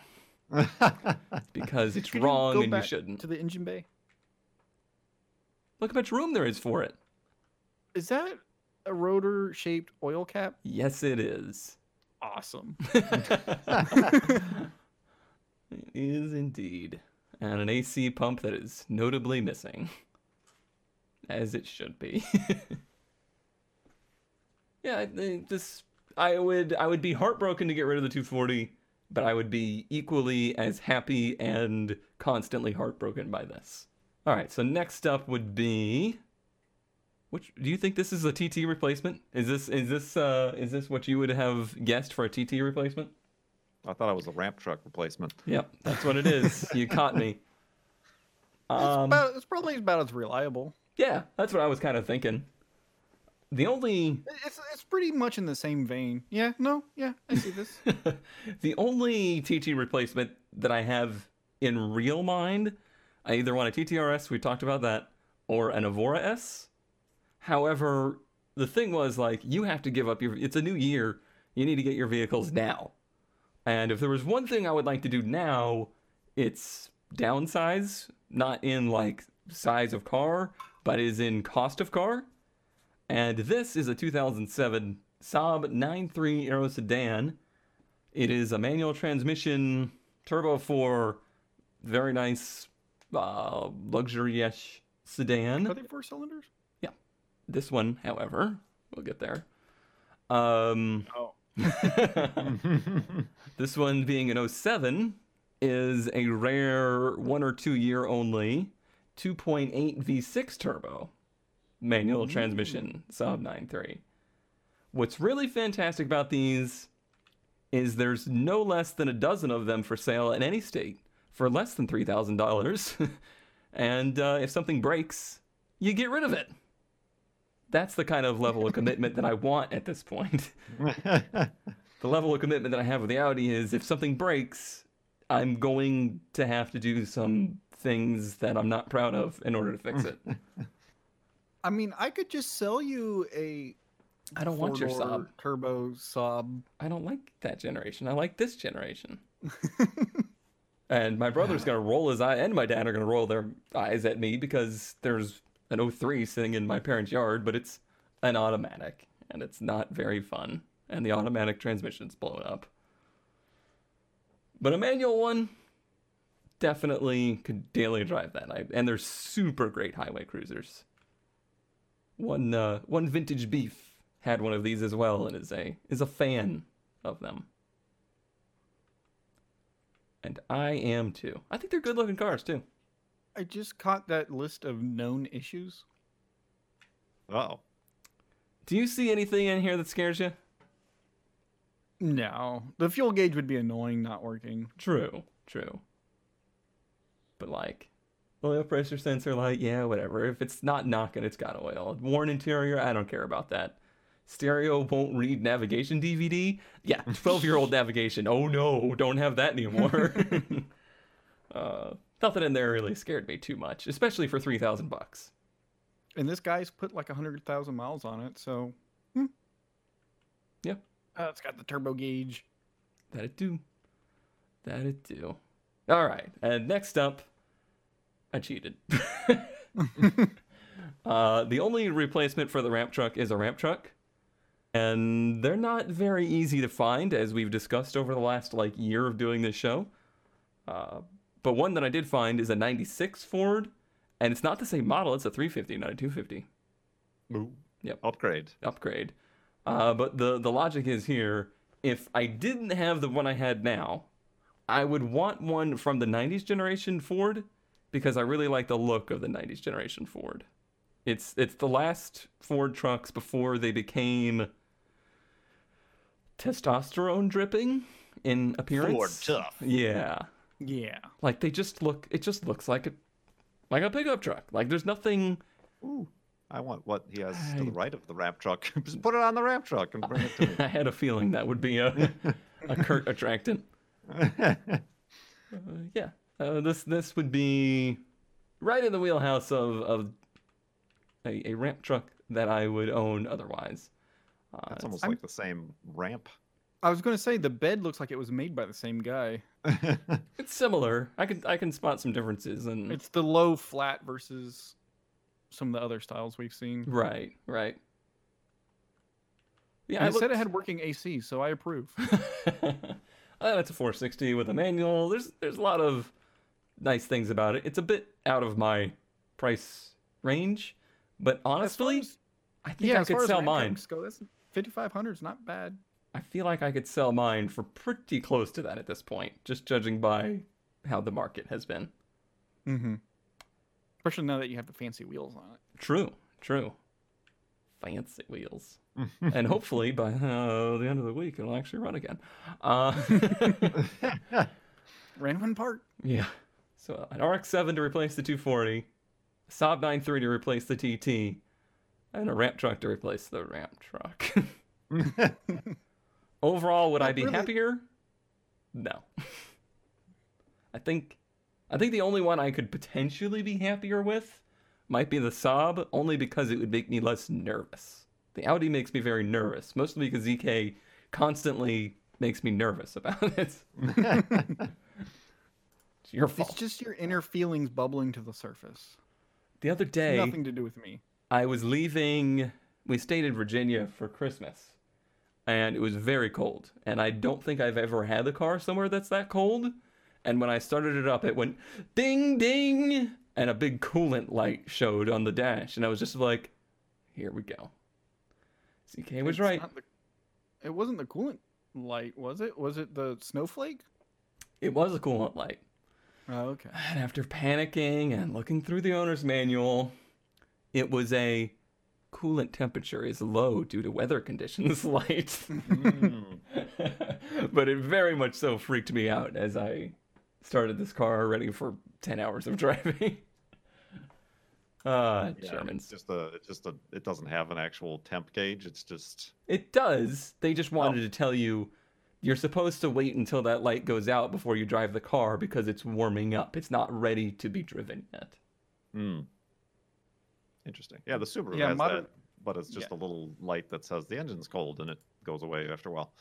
because it's Could you wrong go and you shouldn't. To the engine bay. Look how much room there is for it. Is that a rotor shaped oil cap? Yes, it is. Awesome. it is indeed. And an AC pump that is notably missing. As it should be. yeah, I think this I would I would be heartbroken to get rid of the 240, but I would be equally as happy and constantly heartbroken by this. All right, so next up would be which do you think this is a TT replacement? Is this is this uh is this what you would have guessed for a TT replacement? I thought it was a ramp truck replacement. Yep, that's what it is. you caught me. It's, Um, about, it's probably about as reliable. yeah, that's what I was kind of thinking. The only It's it's pretty much in the same vein. Yeah, no, yeah, I see this. the only TT replacement that I have in real mind, I either want a TTRS, we talked about that, or an Avora S. However, the thing was like you have to give up your it's a new year, you need to get your vehicles now. And if there was one thing I would like to do now, it's downsize, not in like size of car, but is in cost of car. And this is a 2007 Saab 9-3 Aero sedan. It is a manual transmission, turbo 4, very nice, uh, luxury-ish sedan. Are they four cylinders? This one, however, we'll get there. Um, Oh, this one being an 07 is a rare one or two year only 2.8 V6 turbo manual transmission Saab 9-3. What's really fantastic about these is there's no less than a dozen of them for sale in any state for less than $3,000. and uh, if something breaks, you get rid of it. That's the kind of level of commitment that I want at this point. the level of commitment that I have with the Audi is if something breaks, I'm going to have to do some things that I'm not proud of in order to fix it. I mean, I could just sell you a. I don't want your Saab. turbo Saab. I don't like that generation. I like this generation. and my brother's gonna roll his eye, and my dad are gonna roll their eyes at me because there's an 03 sitting in my parents' yard, but it's an automatic, and it's not very fun. And the automatic transmission's blown up. But a manual one, definitely could daily drive that. I, and they're super great highway cruisers. One uh, one vintage beef had one of these as well, and is a is a fan of them. And I am too. I think they're good looking cars too. I just caught that list of known issues. oh. Do you see anything in here that scares you? No, the fuel gauge would be annoying not working. True, true. But like, oil pressure sensor light, yeah, whatever. If it's not knocking, it's got oil. Worn interior, I don't care about that. Stereo won't read navigation DVD. Yeah, 12 year old navigation. Oh no, don't have that anymore. uh, nothing in there really scared me too much, especially for 3,000 bucks. And this guy's put like a hundred thousand miles on it, so. hmm. Yeah. Uh, it's got the turbo gauge. That it do. That it do. All right. And next up, I cheated. uh, the only replacement for the ramp truck is a ramp truck. And they're not very easy to find, as we've discussed over the last like year of doing this show. Uh, but one that I did find is a 96 Ford, and it's not the same model. It's a 350, not a 250 Ooh. Yep. Upgrade. upgrade. Uh, but the the logic is here: if I didn't have the one I had now, I would want one from the '90s generation Ford because I really like the look of the '90s generation Ford. It's it's the last Ford trucks before they became testosterone dripping in appearance. Ford tough. Yeah, Yeah. like they just look. It just looks like a like a pickup truck. Like there's nothing. Ooh. I want what he has to the right of the ramp truck. Just put it on the ramp truck and bring it to me. I had a feeling that would be a a Kurt attractant. Uh, yeah, uh, this this would be right in the wheelhouse of of a, a ramp truck that I would own otherwise. Uh, That's almost I'm- like the same ramp. I was gonna say the bed looks like it was made by the same guy. it's similar. I can I can spot some differences and It's the low flat versus some of the other styles we've seen. right, right. Yeah, And I it said it had working AC, so I approve. uh, it's a 460 with a manual. There's there's a lot of nice things about it. It's a bit out of my price range, but honestly, as- I think yeah, I could sell mine. trucks Go, that's 5500 is not bad. I feel like I could sell mine for pretty close to that at this point, just judging by how the market has been. Mm-hmm. Especially now that you have the fancy wheels on it. True, true. Fancy wheels. and hopefully by uh, the end of the week it'll actually run again. Uh, Ran When Parked. yeah. So an RX-7 to replace the 240, a Saab 9-3 to replace the TT, and a ramp truck to replace the ramp truck. Overall, would I be Really- happier? No. I think I think the only one I could potentially be happier with might be the Saab, only because it would make me less nervous. The Audi makes me very nervous, mostly because ZK constantly makes me nervous about it. It's your fault. It's just your inner feelings bubbling to the surface. the other day, Nothing to do with me. I was leaving. We stayed in Virginia for Christmas, and it was very cold. And I don't think I've ever had a car somewhere that's that cold. And when I started it up, it went ding ding, and a big coolant light showed on the dash, and I was just like, "Here we go." CK was It's right. the- it wasn't the coolant light, was it? Was it the snowflake? It was a coolant light. Oh, okay. And after panicking and looking through the owner's manual, it was a coolant temperature is low due to weather conditions light. Mm. but it very much so freaked me out as I started this car ready for 10 hours of driving. Ah, Yeah, Germans. It's just a, it's just a, it doesn't have an actual temp gauge. It's just, It does. They just wanted to tell you you're supposed to wait until that light goes out before you drive the car because it's warming up. It's not ready to be driven yet. hmm. Interesting. Yeah, the Subaru Yeah, has modern- that, but it's just yeah. a little light that says the engine's cold and it goes away after a while.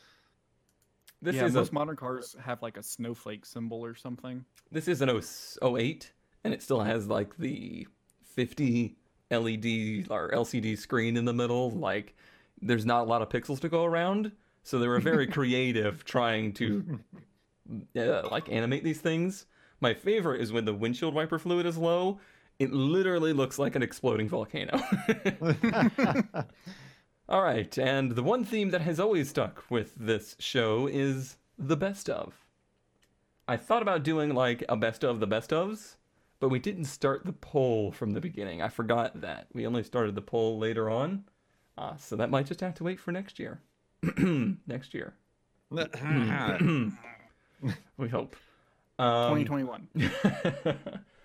This yeah, is most a modern cars have like a snowflake symbol or something. This is an 0- 08, and it still has like the 50 LED or LCD screen in the middle. Like, there's not a lot of pixels to go around, so they were very creative trying to uh, like animate these things. My favorite is when the windshield wiper fluid is low. It literally looks like an exploding volcano. All right, and the one theme that has always stuck with this show is the best of. I thought about doing like a best of the best ofs, but we didn't start the poll from the beginning. I forgot that. We only started the poll later on. Uh, so that might just have to wait for next year. next year. we hope. Um, 2021.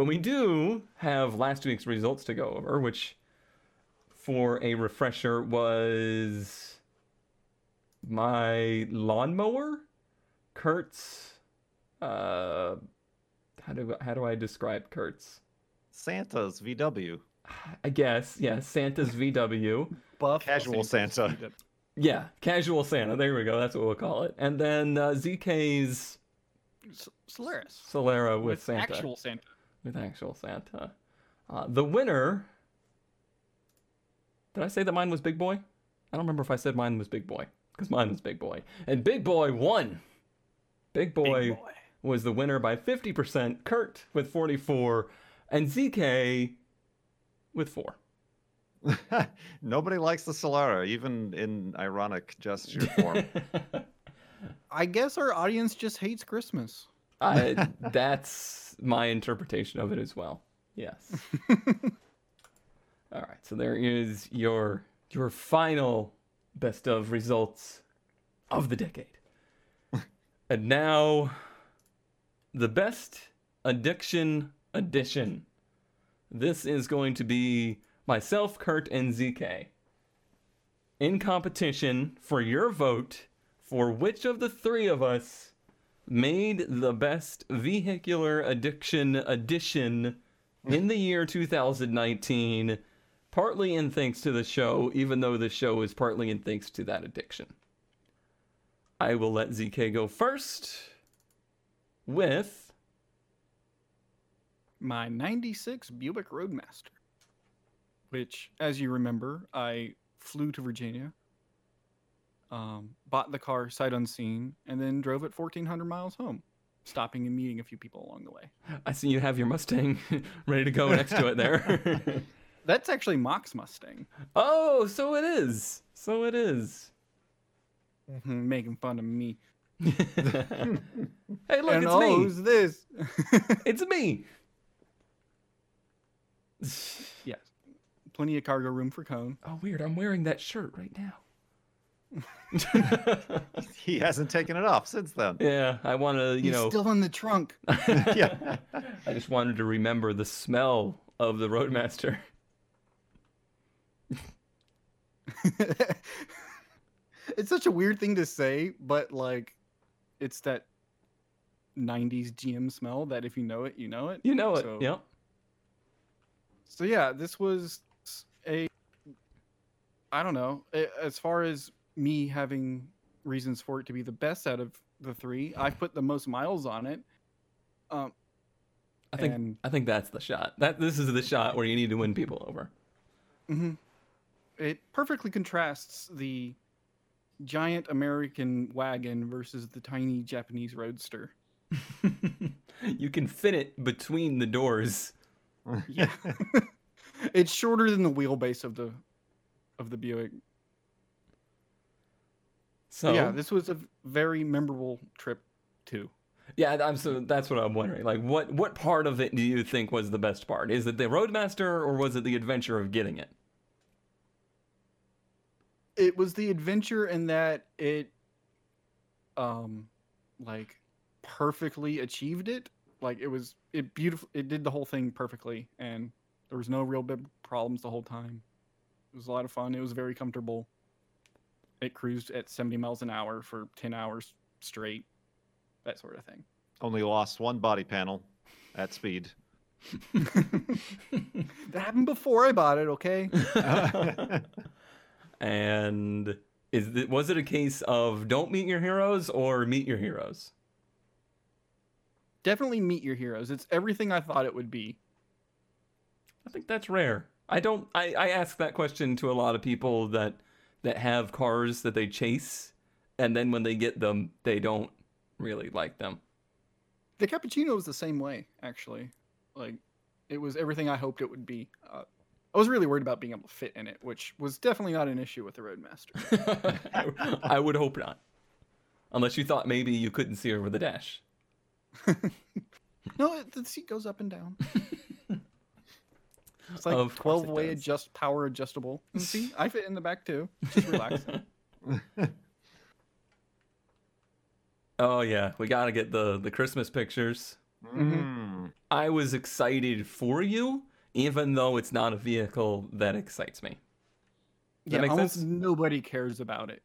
but we do have last week's results to go over, which, for a refresher, was my lawnmower, Kurt's. Uh, how do how do I describe Kurt's? Santa's VW. I guess yeah, Santa's VW. Buff Casual Santa. Yeah, casual Santa. There we go. That's what we'll call it. And then uh, ZK's S- Solaris. Solara with, Santa. actual Santa. With actual Santa. Uh, the winner. Did I say that mine was Big Boy? I don't remember if I said mine was Big Boy because mine was Big Boy, and Big Boy won. Big Boy, was the winner by 50%. Kurt with 44, and ZK with four. Nobody likes the Solara, even in ironic gesture form. I guess our audience just hates Christmas. I, uh, that's my interpretation of it as well. Yes. All right. So there is your your final best of results of the decade. and now the best addiction edition. This is going to be myself, Kurt, and ZK in competition for your vote for which of the three of us made the best vehicular addiction edition in the year 2019, partly in thanks to the show, even though the show is partly in thanks to that addiction. I will let ZK go first with My 96 Buick Roadmaster, which, as you remember, I flew to Virginia, um, bought the car sight unseen, and then drove it 1,400 miles home, stopping and meeting a few people along the way. I see you have your Mustang ready to go next to it there. That's actually Mock's Mustang, oh, so it is. So it is. making fun of me. hey, look, and it's oh, me. who's this? It's me. yes, plenty of cargo room for Cone. Oh, weird. I'm wearing that shirt right now. He hasn't taken it off since then. yeah, I want to, you He's know, still in the trunk. yeah. I just wanted to remember the smell of the Roadmaster. it's such a weird thing to say, but like, it's that '90s GM smell that if you know it, you know it. You know it. So- Yep. So yeah, this was a I don't know, as far as me having reasons for it to be the best out of the 3, I put the most miles on it. Um I think and I think that's the shot. That this is the shot where you need to win people over. mhm. it perfectly contrasts the giant American wagon versus the tiny Japanese roadster. you can fit it between the doors. Yeah. it's shorter than the wheelbase of the of the Buick. So yeah, this was a very memorable trip too. Yeah, I'm so that's what I'm wondering. Like, what what part of it do you think was the best part? Is it the Roadmaster or was it the adventure of getting it? it was the adventure in that it um like perfectly achieved it like it was it beautiful it did the whole thing perfectly and there was no real big problems the whole time it was a lot of fun it was very comfortable it cruised at 70 miles an hour for 10 hours straight that sort of thing Only lost one body panel at speed. that happened before i bought it okay and is it, was it a case of don't meet your heroes or meet your heroes? definitely meet your heroes it's everything i thought it would be I think that's rare. I don't. I, I ask that question to a lot of people that that have cars that they chase, and then when they get them, they don't really like them. The cappuccino was the same way, actually. Like, it was everything I hoped it would be. Uh, I was really worried about being able to fit in it, which was definitely not an issue with the Roadmaster. I, I would hope not, unless you thought maybe you couldn't see over the dash. no, the seat goes up and down. It's like Of course it 12 way does. adjust power adjustable. And see, I fit in the back too. Just relax. Oh yeah, we gotta get the the Christmas pictures. Mm. I was excited for you, even though it's not a vehicle that excites me. That yeah, almost sense? nobody cares about it.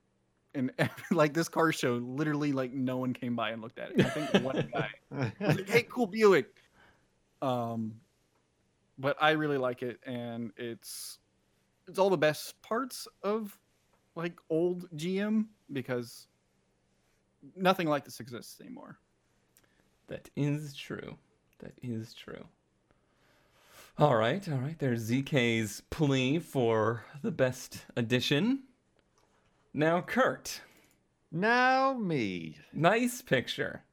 And like this car show, literally, like no one came by and looked at it. I think one guy like, "Hey, cool Buick." Um, but I really like it, and it's it's all the best parts of like old GM because nothing like this exists anymore. That is true. That is true. All right, all right. There's ZK's plea for the best addition. Now, Kurt, now me. nice picture.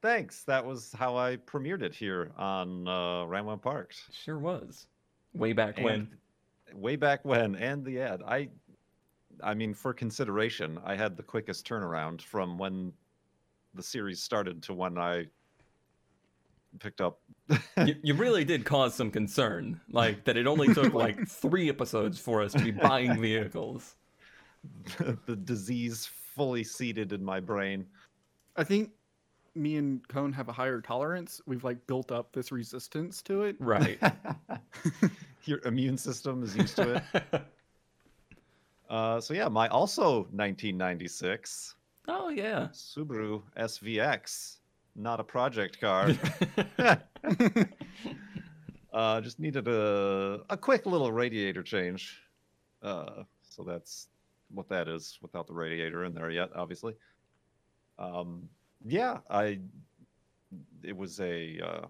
Thanks. That was how I premiered it here on uh, Ran When Parked. Sure was. Way back when. Way back when and the ad i i mean for consideration i had the quickest turnaround from when the series started to when i picked up you, you really did cause some concern, like that it only took like three episodes for us to be buying vehicles. the disease fully seated in my brain I think me and Cone have a higher tolerance. We've like built up this resistance to it. Right. your immune system is used to it uh, so yeah my also 1996 oh yeah. subaru svx not a project car uh, just needed a a quick little radiator change. Uh, so that's what that is without the radiator in there yet, obviously. Um, yeah, I. It was a uh,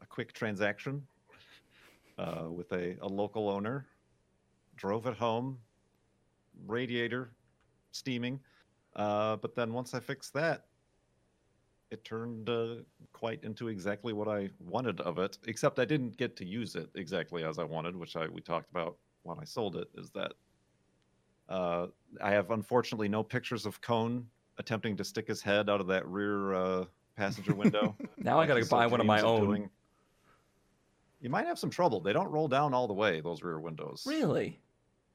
a quick transaction uh, with a, a local owner. Drove it home, radiator steaming. Uh, but then once I fixed that, it turned uh, quite into exactly what I wanted of it. Except I didn't get to use it exactly as I wanted, which I we talked about when I sold it. Is that uh, I have unfortunately no pictures of Cone attempting to stick his head out of that rear uh, passenger window. Now I gotta buy one of my own. doing. You might have some trouble. They don't roll down all the way. Those rear windows. Really?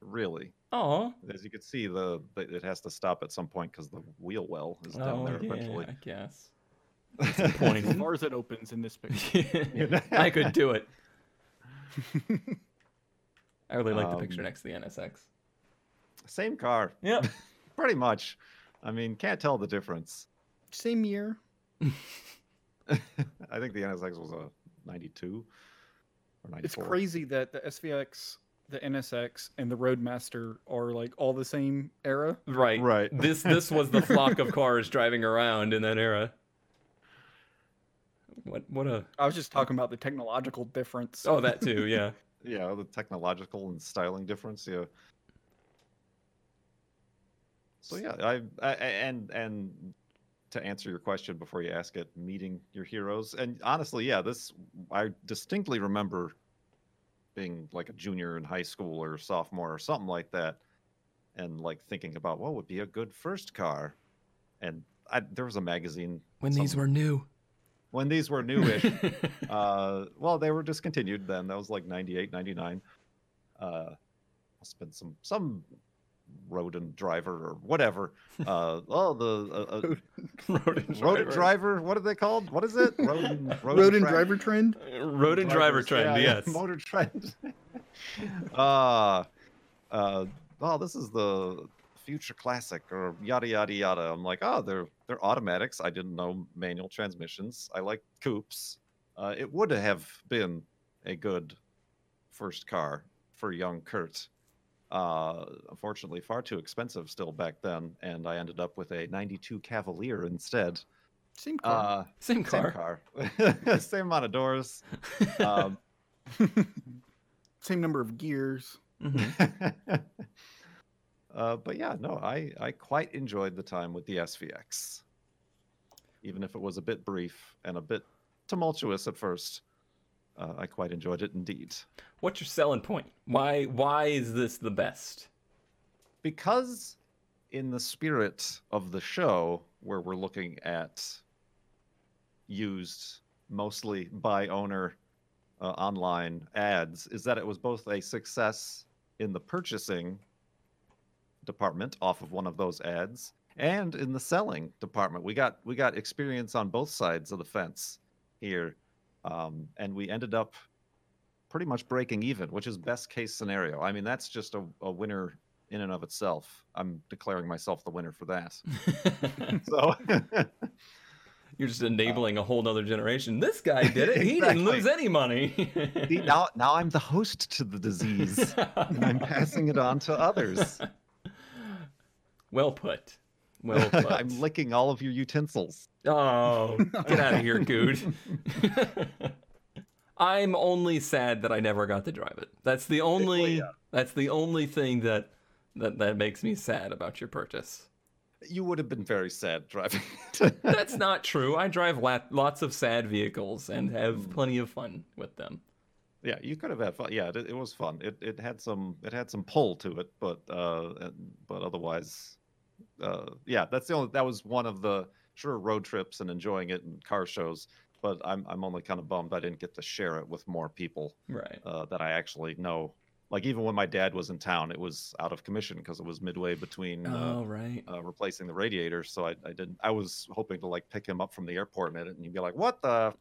Really. Oh, As you can see, the, the it has to stop at some point because the wheel well is down oh there yeah, eventually. I guess. As Point. far as it opens in this picture. I could do it. I really like the picture Um, next to the NSX. Same car, Yep. pretty much. I mean, can't tell the difference. Same year. I think the NSX was a 92 or 94. It's crazy that the SVX, the NSX, and the Roadmaster are like all the same era. Right. Right. This this was the flock of cars driving around in that era. What what a I was just talking about the technological difference. oh that too yeah. Yeah, the technological and styling difference. Yeah. So yeah, I, I and and to answer your question before you ask it, meeting your heroes, and honestly, yeah, this I distinctly remember being like a junior in high school or sophomore or something like that, and like thinking about what would be a good first car, and I, there was a magazine When these were new. when these were newish. uh, well, they were discontinued then. That was like 98, 99. Uh, must have been some some rodent driver or whatever. Uh, oh, the uh, uh, Rodent rodent driver. What are they called? What is it? Rodent, Road and tra- driver trend. Rodent driver drivers. trend, Yeah, yeah, yes. Motor trend. uh, uh, oh, this is the future classic or yada yada yada. I'm like, oh, they're they're automatics. I didn't know manual transmissions. I like coupes. Uh, it would have been a good first car for young Kurt. Uh, unfortunately, far too expensive still back then, and I ended up with a '92 Cavalier instead. Same car. Uh, Same same car. car, same amount of doors. Um, Same number of gears. Mhm. uh, but yeah, no, I, I quite enjoyed the time with the SVX. Even if it was a bit brief and a bit tumultuous at first, uh, I quite enjoyed it indeed. What's your selling point? Why why is this the best? Because, in the spirit of the show, where we're looking at used mostly by owner uh, online ads, is that it was both a success in the purchasing department off of one of those ads and in the selling department. We got we got experience on both sides of the fence here, um, and we ended up pretty much breaking even, which is best case scenario. I mean, that's just a, a winner in and of itself. I'm declaring myself the winner for that. So You're just enabling a whole nother generation. This guy did it. He didn't lose any money. See, now now I'm the host to the disease, and I'm passing it on to others. well put. Well put. I'm licking all of your utensils. Oh, get out of here, Good. I'm only sad that I never got to drive it. That's the only yeah. that's the only thing that that that makes me sad about your purchase. You would have been very sad driving it. That's not true. I drive lat- lots of sad vehicles and have Hmm. plenty of fun with them. yeah, you could have had fun. Yeah, it, it was fun. It it had some it had some pull to it, but uh, but otherwise, uh, yeah, that's the only that was one of the sure road trips and enjoying it and car shows. But I'm I'm only kind of bummed I didn't get to share it with more people Right. uh, that I actually know. Like even when my dad was in town, it was out of commission because it was midway between uh, Oh, right. uh, replacing the radiator. So I, I didn't. I was hoping to like pick him up from the airport in it, and he'd be like, "What the?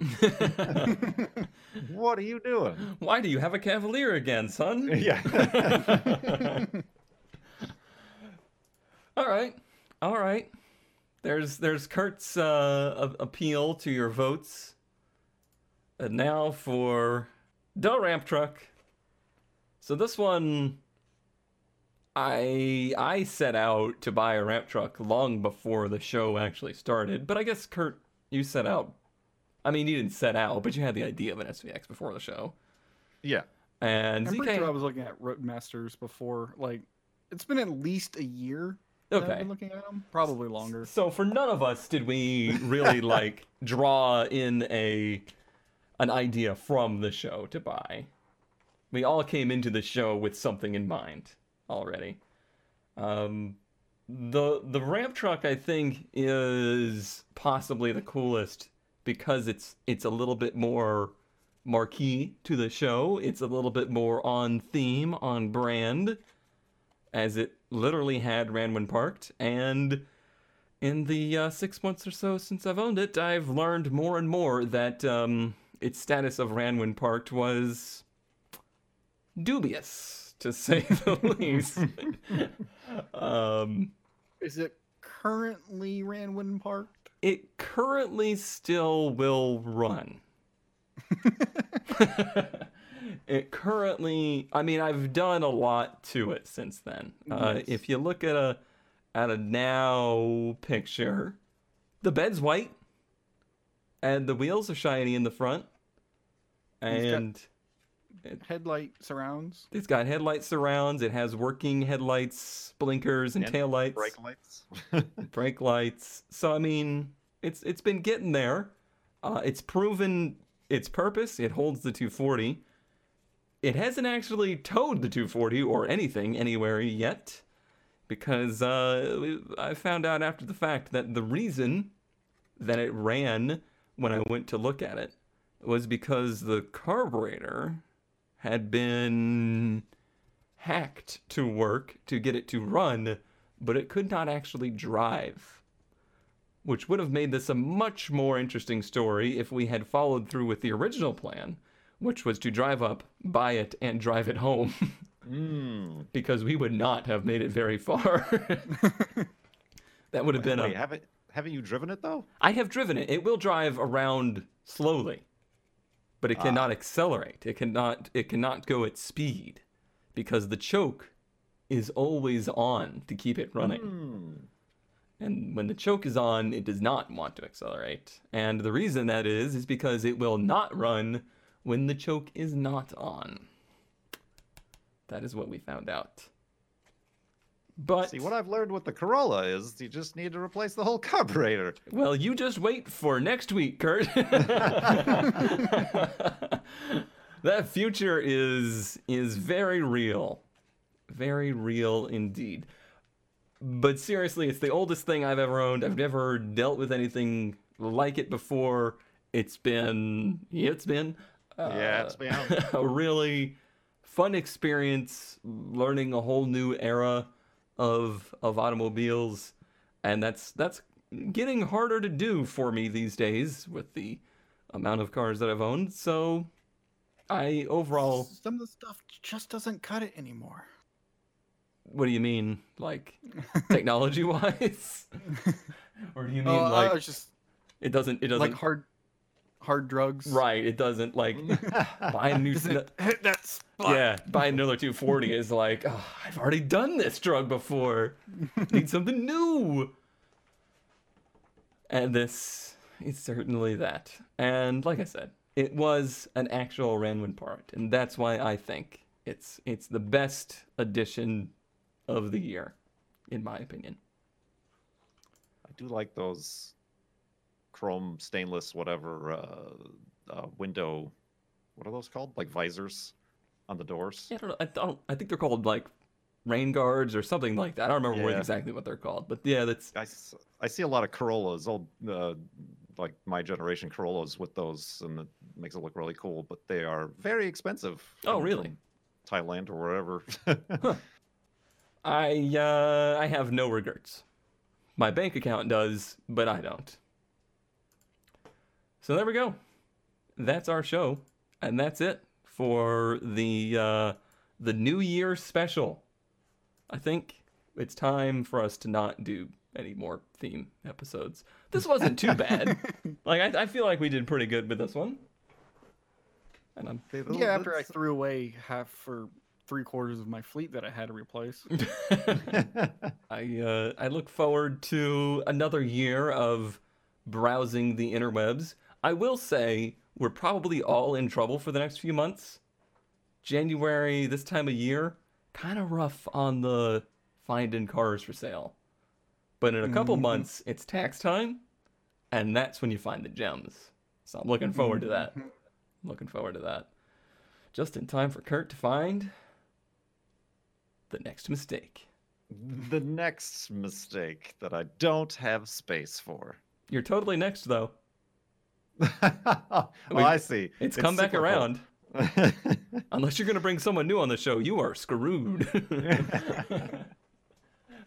What are you doing?" Why do you have a Cavalier again, son? yeah. All right, all right. There's there's Kurt's uh, a- appeal to your votes. And now for the ramp truck. So this one, I I set out to buy a ramp truck long before the show actually started. But I guess Kurt, you set out. I mean, you didn't set out, but you had the idea of an SVX before the show. yeah. And I'm pretty sure I was looking at Roadmasters before. Like, it's been at least a year. That I've okay. been looking at them. Probably longer. So for none of us did we really like draw in a an idea from the show to buy. We all came into the show with something in mind already. Um, the the ramp truck I think is possibly the coolest because it's it's a little bit more marquee to the show. It's a little bit more on theme, on brand. as it literally had Ran When parked. And in the uh, six months or so since I've owned it, I've learned more and more that um, its status of Ran When parked was dubious, to say the least. um, Is it currently Ran When parked? it currently still will run. it currently, I mean, I've done a lot to it since then. Uh, if you look at a at a now picture, the bed's white, and the wheels are shiny in the front, It's and Headlight surrounds. it's got headlight surrounds. It has working headlights, blinkers, and, And taillights Brake lights. brake lights. So I mean, it's it's been getting there. Uh, it's proven its purpose. It holds the 240. It hasn't actually towed the 240 or anything anywhere yet, because uh, I found out after the fact that the reason that it ran when I went to look at it was because the carburetor had been hacked to work to get it to run, but it could not actually drive. Which would have made this a much more interesting story if we had followed through with the original plan, which was to drive up, buy it, and drive it home, Mm. because we would not have made it very far. that would have been Wait, a. haven't haven't you driven it though? I have driven it. It will drive around slowly, but it cannot accelerate. It cannot. It cannot go at speed, because the choke is always on to keep it running. Hmm. And when the choke is on, it does not want to accelerate. And the reason that is, is because it will not run when the choke is not on. That is what we found out. But, See, what I've learned with the Corolla is you just need to replace the whole carburetor. well, you just wait for next week, Kurt. that future is is very real. Very real indeed. But seriously, it's the oldest thing I've ever owned. I've never dealt with anything like it before. It's been, it's been, uh, Yeah, it's been. a really fun experience, learning a whole new era of of automobiles, and that's that's getting harder to do for me these days with the amount of cars that I've owned. So, I overall, Some of the stuff just doesn't cut it anymore. what do you mean, like technology wise, or do you mean Oh, like I was just it doesn't it doesn't like hard, hard drugs. right? It doesn't like buy a new. Doesn't hit that spot. Yeah, buy another 240 is like, oh, I've already done this drug before. Need something new. And this is certainly that. And like I said, it was an actual Ran When part, and that's why I think it's it's the best addition of the year, in my opinion. I do like those chrome stainless whatever uh, uh, window. What are those called? Like visors on the doors. Yeah, I don't know. I don't. I think they're called like rain guards or something like that. I don't remember what exactly what they're called, but yeah, that's I see a lot of Corollas, old uh, like my generation Corollas with those, and it makes it look really cool. But they are very expensive. Oh, really? Thailand or wherever. I uh, I have no regrets. My bank account does, but I don't. So there we go. That's our show, and that's it for the uh, the New Year special. I think it's time for us to not do any more theme episodes. This wasn't too bad. like I, I feel like we did pretty good with this one. And I'm Okay, th- Yeah, after I threw away half for three quarters of my fleet that I had to replace. I uh, I look forward to another year of browsing the interwebs. I will say we're probably all in trouble for the next few months. January, this time of year, kind of rough on the finding cars for sale. But in a couple Mhm. months, it's tax time, and that's when you find the gems. So I'm looking forward to that. Looking forward to that. Just in time for Kurt to find the next mistake. the next mistake that I don't have space for. You're totally next though. oh, I see. It's, come back around. Unless you're going to bring someone new on the show, you are screwed. and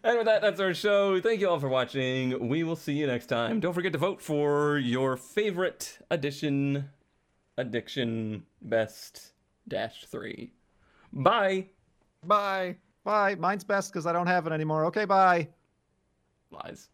with that, that's our show. Thank you all for watching. We will see you next time. Don't forget to vote for your favorite edition, addiction, best dash three. Bye. Bye. bye. Mine's best because I don't have it anymore. Okay, bye. Lies.